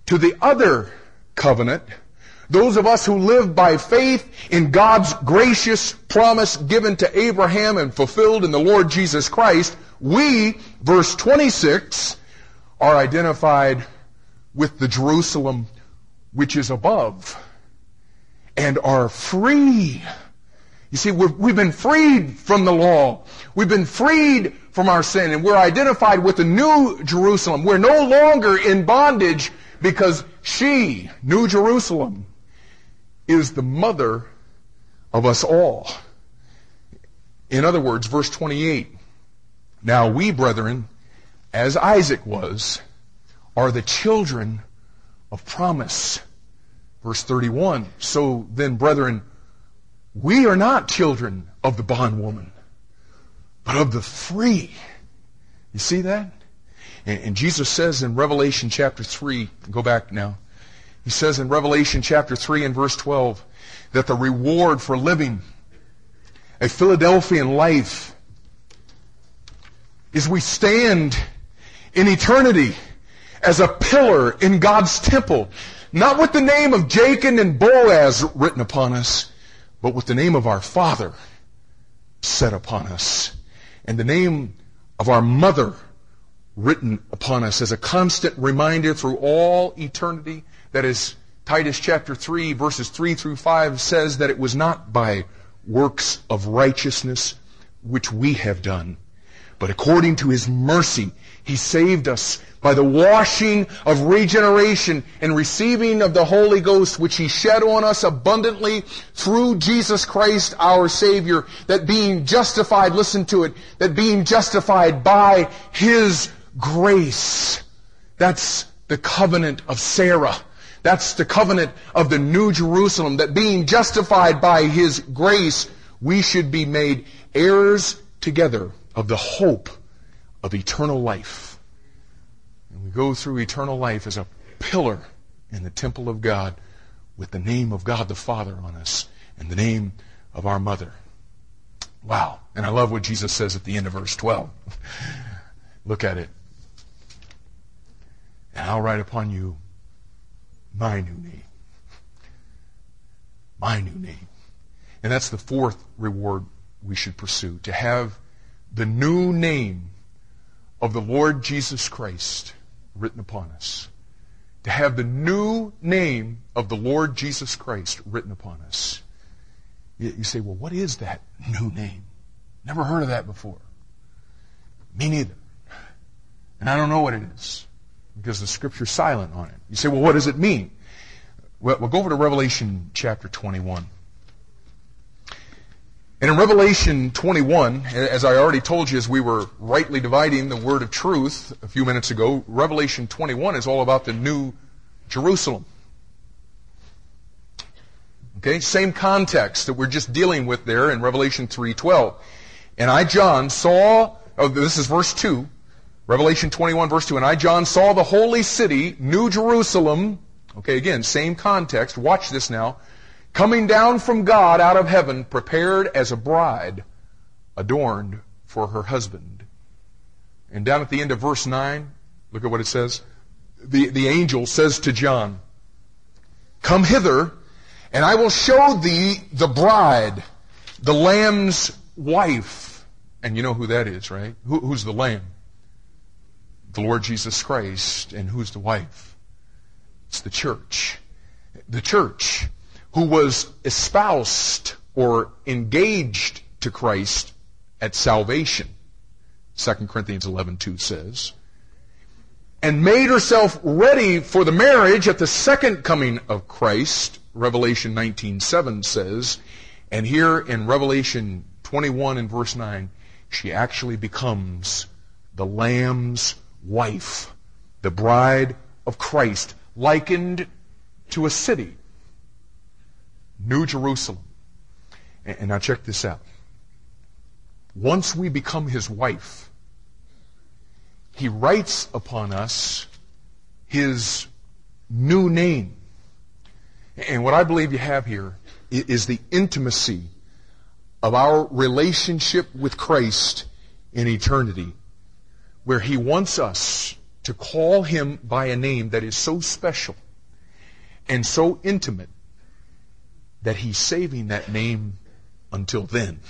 to the other covenant, those of us who live by faith in God's gracious promise given to Abraham and fulfilled in the Lord Jesus Christ, we, verse 26, are identified with the Jerusalem which is above and are free. You see, we've been freed from the law. We've been freed from our sin and we're identified with the new Jerusalem. We're no longer in bondage because she, New Jerusalem, is the mother of us all. In other words, verse 28, now we, brethren, as Isaac was, are the children of promise. Verse 31, so then, brethren, we are not children of the bondwoman, but of the free. You see that? And, and Jesus says in Revelation chapter 3, go back now, he says in Revelation chapter 3 and verse 12 that the reward for living a Philadelphian life is we stand in eternity as a pillar in God's temple, not with the name of Jachin and Boaz written upon us, but with the name of our Father set upon us, and the name of our Mother written upon us as a constant reminder through all eternity that is Titus chapter 3 verses 3 through 5 says that it was not by works of righteousness which we have done, but according to his mercy, he saved us by the washing of regeneration and receiving of the Holy Ghost, which he shed on us abundantly through Jesus Christ our Savior, that being justified, listen to it, that being justified by his grace. That's the covenant of Sarah. That's the covenant of the New Jerusalem, that being justified by His grace, we should be made heirs together of the hope of eternal life. And we go through eternal life as a pillar in the temple of God with the name of God the Father on us and the name of our mother. Wow. And I love what Jesus says at the end of verse 12. [LAUGHS] Look at it. And I'll write upon you my new name. My new name. And that's the fourth reward we should pursue to have the new name of the Lord Jesus Christ written upon us. To have the new name of the Lord Jesus Christ written upon us. You say, well, what is that new name? Never heard of that before. Me neither. And I don't know what it is because the scripture's silent on it. You say, well, what does it mean? Well, we'll go over to Revelation chapter 21. And in Revelation 21, as I already told you as we were rightly dividing the word of truth a few minutes ago, Revelation 21 is all about the new Jerusalem. Okay, same context that we're just dealing with there in Revelation 3:12. And I John saw oh this is verse 2. Revelation 21 verse 2. And I John saw the holy city, New Jerusalem, okay, again, same context. Watch this now coming down from God out of heaven, prepared as a bride adorned for her husband. And down at the end of verse 9, look at what it says. The, the angel says to John, Come hither, and I will show thee the bride, the lamb's wife. And you know who that is, right? Who, who's the lamb? The Lord Jesus Christ. And who's the wife? It's the church. The church who was espoused or engaged to Christ at salvation. 2 Corinthians 11:2 says, and made herself ready for the marriage at the second coming of Christ, Revelation 19:7 says, and here in Revelation 21 and verse 9, she actually becomes the Lamb's wife, the bride of Christ, likened to a city, New Jerusalem. And now check this out. Once we become his wife, he writes upon us his new name. And what I believe you have here is the intimacy of our relationship with Christ in eternity, where he wants us to call him by a name that is so special and so intimate that he's saving that name until then.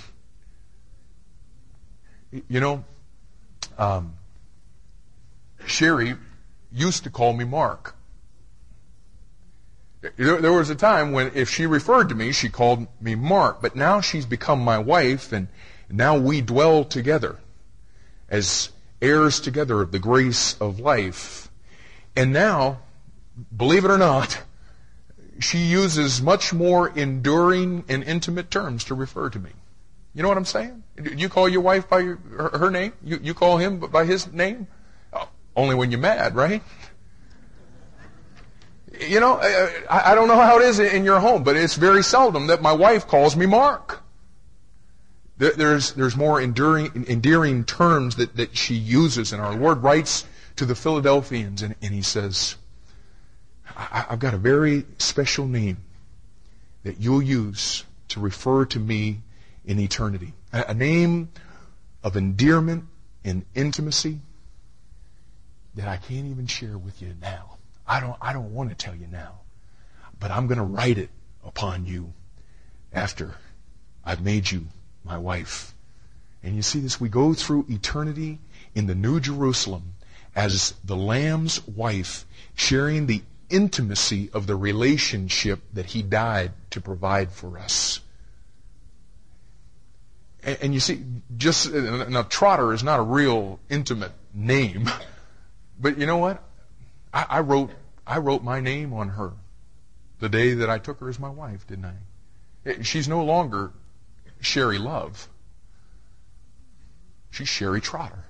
You know, um, Sherry used to call me Mark. There, there was a time when if she referred to me, she called me Mark, but now she's become my wife and now we dwell together as heirs together of the grace of life. And now, believe it or not, she uses much more enduring and intimate terms to refer to me. You know what I'm saying? You call your wife by her, her, name? You, you call him by his name? Oh, only when you're mad, right? You know, I, I don't know how it is in your home, but it's very seldom that my wife calls me Mark. There's, there's more enduring, endearing terms that, that she uses, and our Lord writes to the Philadelphians, and, and he says, I, I've got a very special name that you'll use to refer to me in eternity. A, a name of endearment and intimacy that I can't even share with you now. I don't, I don't want to tell you now. But I'm going to write it upon you after I've made you my wife. And you see this, we go through eternity in the New Jerusalem as the Lamb's wife, sharing the intimacy of the relationship that he died to provide for us. And, and you see, just, now Trotter is not a real intimate name, but you know what? I, I wrote, I wrote my name on her the day that I took her as my wife, didn't I? Eh, she's no longer Sherry Love. She's Sherry Trotter.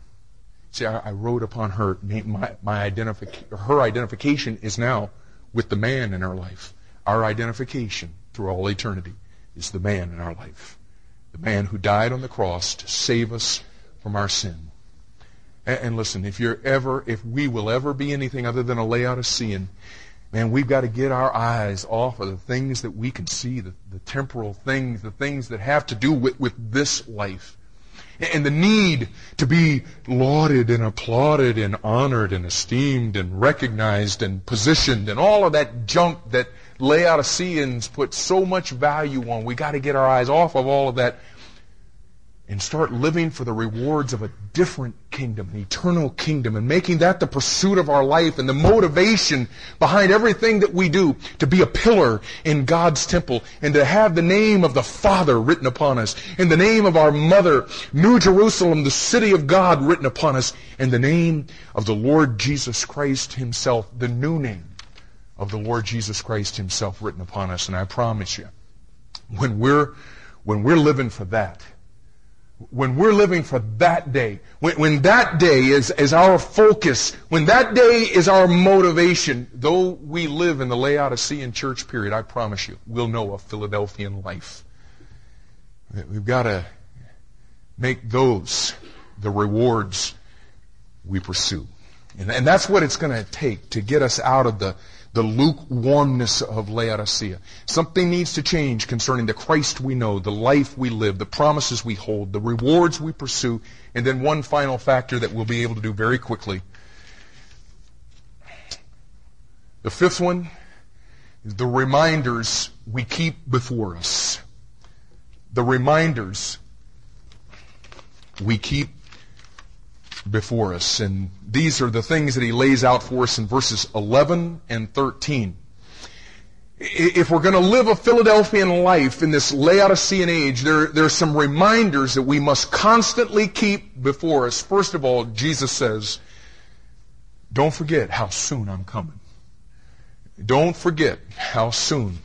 See, I, I wrote upon her my, my her identification is now with the man in our life. Our identification through all eternity is the man in our life. The man who died on the cross to save us from our sin. And, and listen, if you're ever, if we will ever be anything other than a Laodicean, man, we've got to get our eyes off of the things that we can see, the, the temporal things, the things that have to do with, with this life and the need to be lauded and applauded and honored and esteemed and recognized and positioned and all of that junk that Laodiceans put so much value on. We got to get our eyes off of all of that and start living for the rewards of a different kingdom, an eternal kingdom, and making that the pursuit of our life and the motivation behind everything that we do to be a pillar in God's temple and to have the name of the Father written upon us, and the name of our mother, New Jerusalem, the city of God, written upon us, and the name of the Lord Jesus Christ Himself, the new name of the Lord Jesus Christ Himself written upon us. And I promise you, when we're, when we're living for that, when we're living for that day, when, when that day is, is our focus, when that day is our motivation, though we live in the Laodicean church period, I promise you, we'll know a Philadelphian life. We've got to make those the rewards we pursue. And, and that's what it's going to take to get us out of the, the lukewarmness of Laodicea. Something needs to change concerning the Christ we know, the life we live, the promises we hold, the rewards we pursue, and then one final factor that we'll be able to do very quickly. The fifth one is the reminders we keep before us. The reminders we keep before us. And these are the things that he lays out for us in verses 11 and 13. If we're going to live a Philadelphian life in this Laodicean age, there, there are some reminders that we must constantly keep before us. First of all, Jesus says, don't forget how soon I'm coming. Don't forget how soon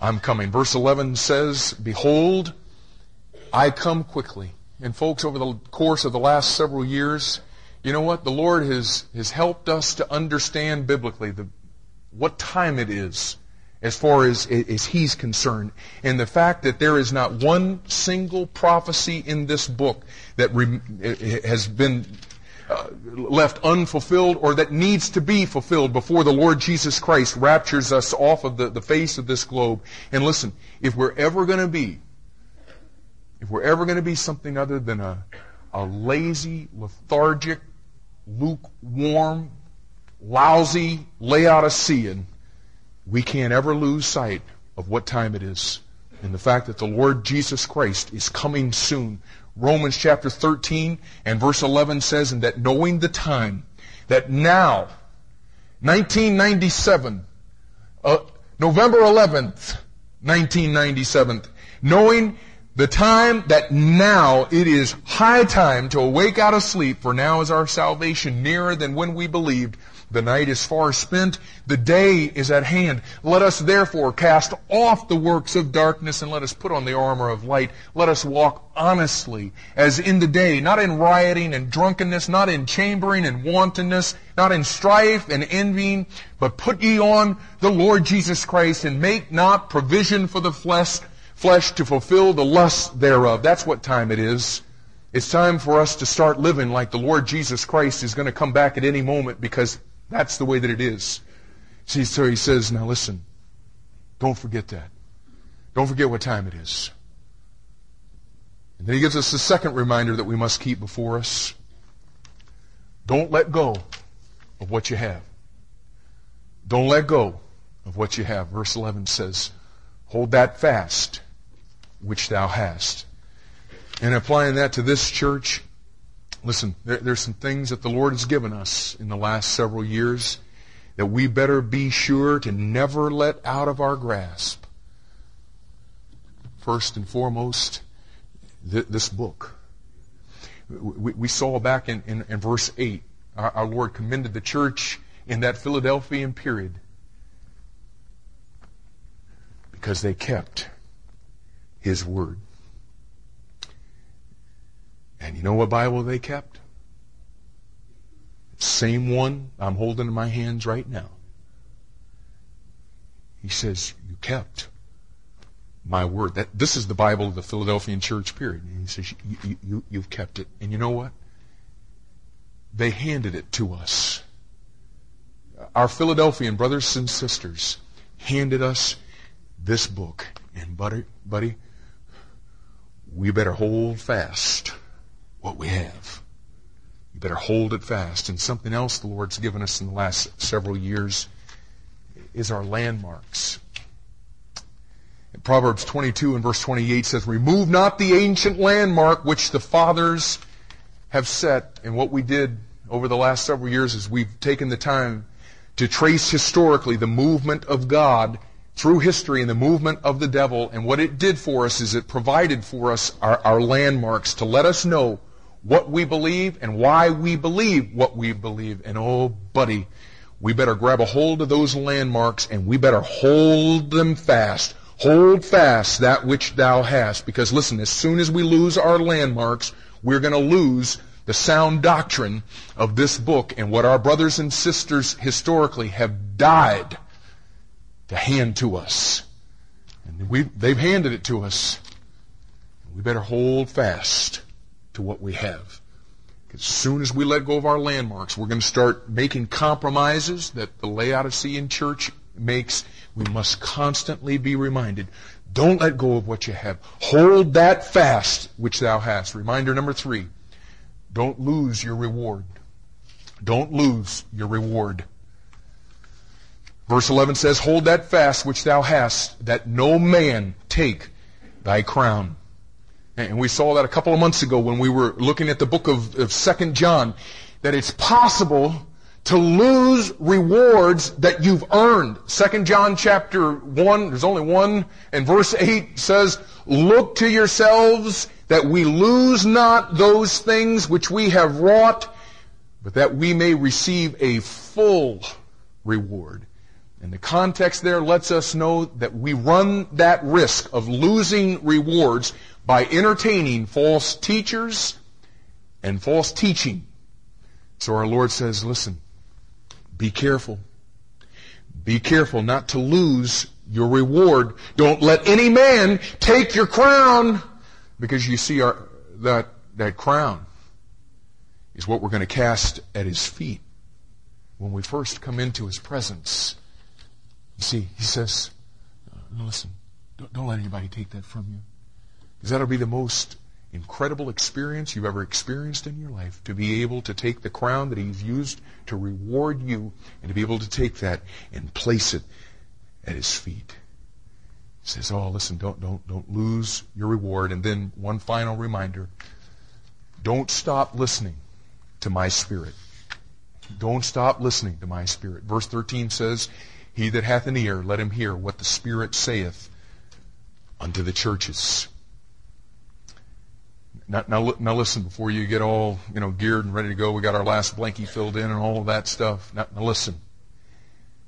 I'm coming. Verse 11 says, Behold, I come quickly. And folks, over the course of the last several years, you know what? The Lord has, has helped us to understand biblically the, what time it is as far as, as He's concerned. And the fact that there is not one single prophecy in this book that re, has been uh, left unfulfilled or that needs to be fulfilled before the Lord Jesus Christ raptures us off of the, the face of this globe. And listen, if we're ever going to be, if we're ever going to be something other than a, a lazy, lethargic, lukewarm, lousy Laodicean, we can't ever lose sight of what time it is and the fact that the Lord Jesus Christ is coming soon. Romans chapter 13 and verse 11 says, and that knowing the time, that now, 1997, uh, November 11th, 1997, knowing the time that now it is high time to awake out of sleep, for now is our salvation nearer than when we believed. The night is far spent, the day is at hand. Let us therefore cast off the works of darkness and let us put on the armor of light. Let us walk honestly as in the day, not in rioting and drunkenness, not in chambering and wantonness, not in strife and envying, but put ye on the Lord Jesus Christ and make not provision for the flesh, flesh to fulfill the lust thereof. That's what time it is. It's time for us to start living like the Lord Jesus Christ is going to come back at any moment because that's the way that it is. See, so he says, now listen, don't forget that. Don't forget what time it is. And then he gives us the second reminder that we must keep before us. Don't let go of what you have. Don't let go of what you have. Verse 11 says, Hold that fast which thou hast. And applying that to this church, Listen, there, there's some things that the Lord has given us in the last several years that we better be sure to never let out of our grasp. First and foremost, th- this book. We, we, saw back in, in, in verse 8, our, our Lord commended the church in that Philadelphian period because they kept His word. And you know what Bible they kept? Same one I'm holding in my hands right now. He says, You kept my word. That this is the Bible of the Philadelphian church period. And he says, you, you, You've kept it. And you know what? They handed it to us. Our Philadelphian brothers and sisters handed us this book. And buddy, buddy, we better hold fast what we have. You better hold it fast. And something else the Lord's given us in the last several years is our landmarks. Proverbs 22 and verse 28 says, Remove not the ancient landmark which the fathers have set. And what we did over the last several years is we've taken the time to trace historically the movement of God through history and the movement of the devil. And what it did for us is it provided for us our, our landmarks to let us know what we believe and why we believe what we believe. And oh, buddy, we better grab a hold of those landmarks and we better hold them fast. Hold fast that which thou hast. Because listen, as soon as we lose our landmarks, we're going to lose the sound doctrine of this book and what our brothers and sisters historically have died to hand to us. And we, they've handed it to us. We better hold fast to what we have. As soon as we let go of our landmarks, we're going to start making compromises that the Laodicean church makes. We must constantly be reminded don't let go of what you have. Hold that fast which thou hast. Reminder number three don't lose your reward. Don't lose your reward. Verse 11 says, Hold that fast which thou hast, that no man take thy crown. And we saw that a couple of months ago when we were looking at the book of, of 2 John, that it's possible to lose rewards that you've earned. 2 John chapter 1, there's only one, and verse 8 says, Look to yourselves that we lose not those things which we have wrought, but that we may receive a full reward. And the context there lets us know that we run that risk of losing rewards by entertaining false teachers and false teaching. So our Lord says, listen, be careful. Be careful not to lose your reward. Don't let any man take your crown because you see our, that, that crown is what we're going to cast at his feet when we first come into his presence. You see, he says, listen, don't, don't let anybody take that from you. Because that'll be the most incredible experience you've ever experienced in your life to be able to take the crown that he's used to reward you and to be able to take that and place it at his feet. He says, "Oh, listen, don't don't don't lose your reward." And then one final reminder: don't stop listening to my spirit. Don't stop listening to my spirit. Verse 13 says, He that hath an ear, let him hear what the Spirit saith unto the churches. Now, now, now listen, before you get all, you know, geared and ready to go, we got our last blankie filled in and all of that stuff. Now, now listen.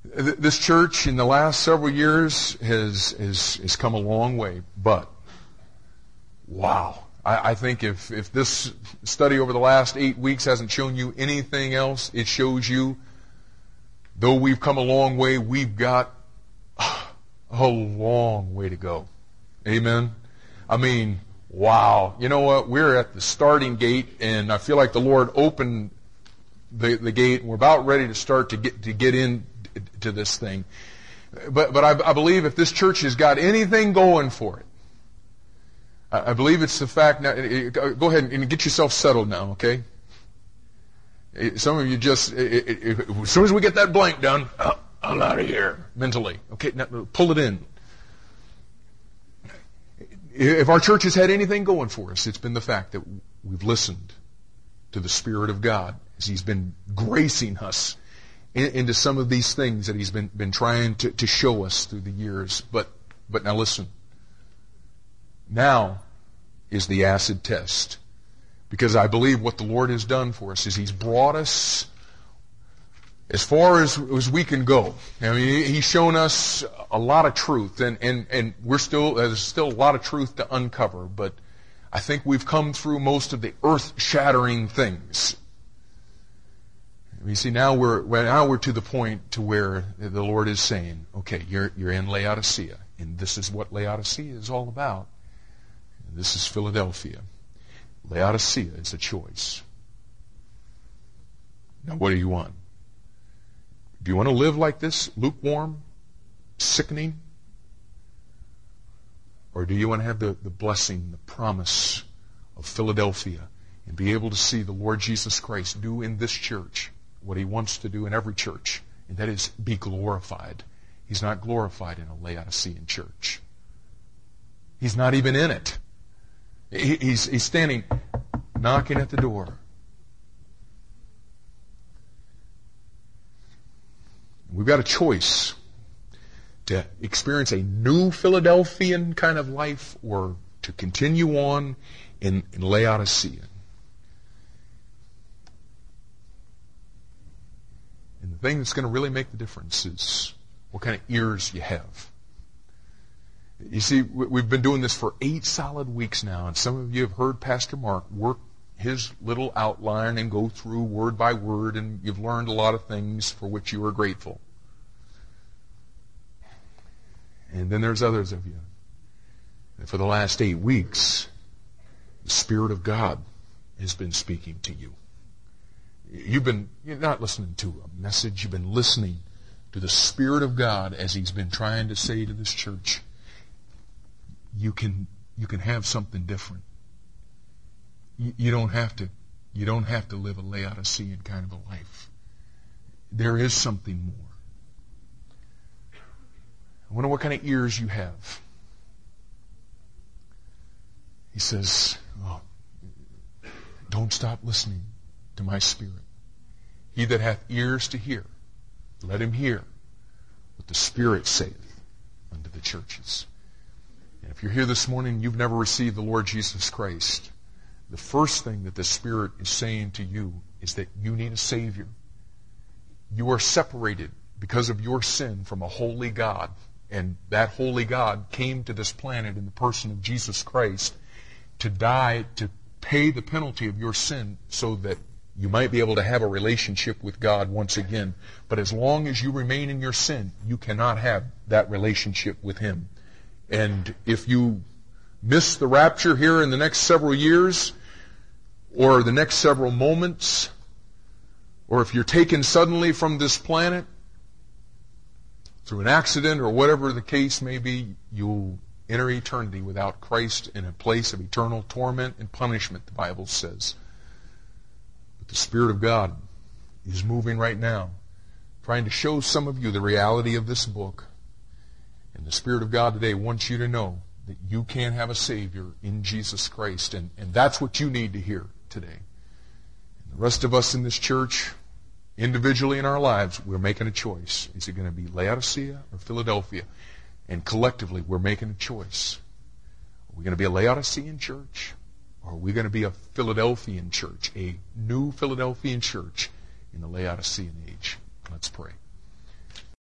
This church in the last several years has, has, has come a long way, but wow. I, I think if, if this study over the last eight weeks hasn't shown you anything else, it shows you, though we've come a long way, we've got a long way to go. Amen. I mean, wow. You know what? We're at the starting gate, and I feel like the Lord opened the, the gate, and we're about ready to start to get to get in to this thing. But but I, I believe if this church has got anything going for it, I, I believe it's the fact. Now, go ahead and get yourself settled now, okay? Eh, some of you just, eh, eh, as soon as we get that blank done, oh, I'm out of here mentally. Okay, now pull it in. If our church has had anything going for us, it's been the fact that we've listened to the Spirit of God as He's been gracing us into some of these things that He's been, been trying to, to show us through the years. But, but now listen. Now is the acid test. Because I believe what the Lord has done for us is He's brought us as far as, as we can go. I mean, He's shown us a lot of truth, and, and, and we're still, there's still a lot of truth to uncover, but I think we've come through most of the earth shattering things. You see, now we're, now we're to the point to where the Lord is saying, okay, you're, you're in Laodicea, and this is what Laodicea is all about. This is Philadelphia. Laodicea is a choice. Now, what do you want? Do you want to live like this, lukewarm, sickening? Or do you want to have the, the blessing, the promise of Philadelphia and be able to see the Lord Jesus Christ do in this church what he wants to do in every church, and that is be glorified. He's not glorified in a Laodicean church. He's not even in it. He's, he's standing knocking at the door. We've got a choice to experience a new Philadelphian kind of life or to continue on in, in Laodicea. And the thing that's going to really make the difference is what kind of ears you have. You see, we've been doing this for eight solid weeks now, and some of you have heard Pastor Mark work his little outline and go through word by word, and you've learned a lot of things for which you are grateful. And then there's others of you. And for the last eight weeks, the Spirit of God has been speaking to you. You've been, you're not listening to a message, you've been listening to the Spirit of God as He's been trying to say to this church you can you can have something different. You, you don't have to you don't have to live a Laodicean kind of a life. There is something more. I wonder what kind of ears you have. He says, oh, Don't stop listening to my spirit. He that hath ears to hear, let him hear what the Spirit saith unto the churches. And if you're here this morning and you've never received the Lord Jesus Christ, the first thing that the Spirit is saying to you is that you need a Savior. You are separated because of your sin from a holy God. And that holy God came to this planet in the person of Jesus Christ to die, to pay the penalty of your sin so that you might be able to have a relationship with God once again. But as long as you remain in your sin, you cannot have that relationship with Him. And if you miss the rapture here in the next several years, or the next several moments, or if you're taken suddenly from this planet through an accident or whatever the case may be, you'll enter eternity without Christ in a place of eternal torment and punishment, the Bible says. But the Spirit of God is moving right now, trying to show some of you the reality of this book. And the Spirit of God today wants you to know that you can have a Savior in Jesus Christ. And, and that's what you need to hear today. And the rest of us in this church, individually in our lives, we're making a choice. Is it going to be Laodicea or Philadelphia? And collectively, we're making a choice. Are we going to be a Laodicean church? Or are we going to be a Philadelphian church, a new Philadelphian church in the Laodicean age? Let's pray.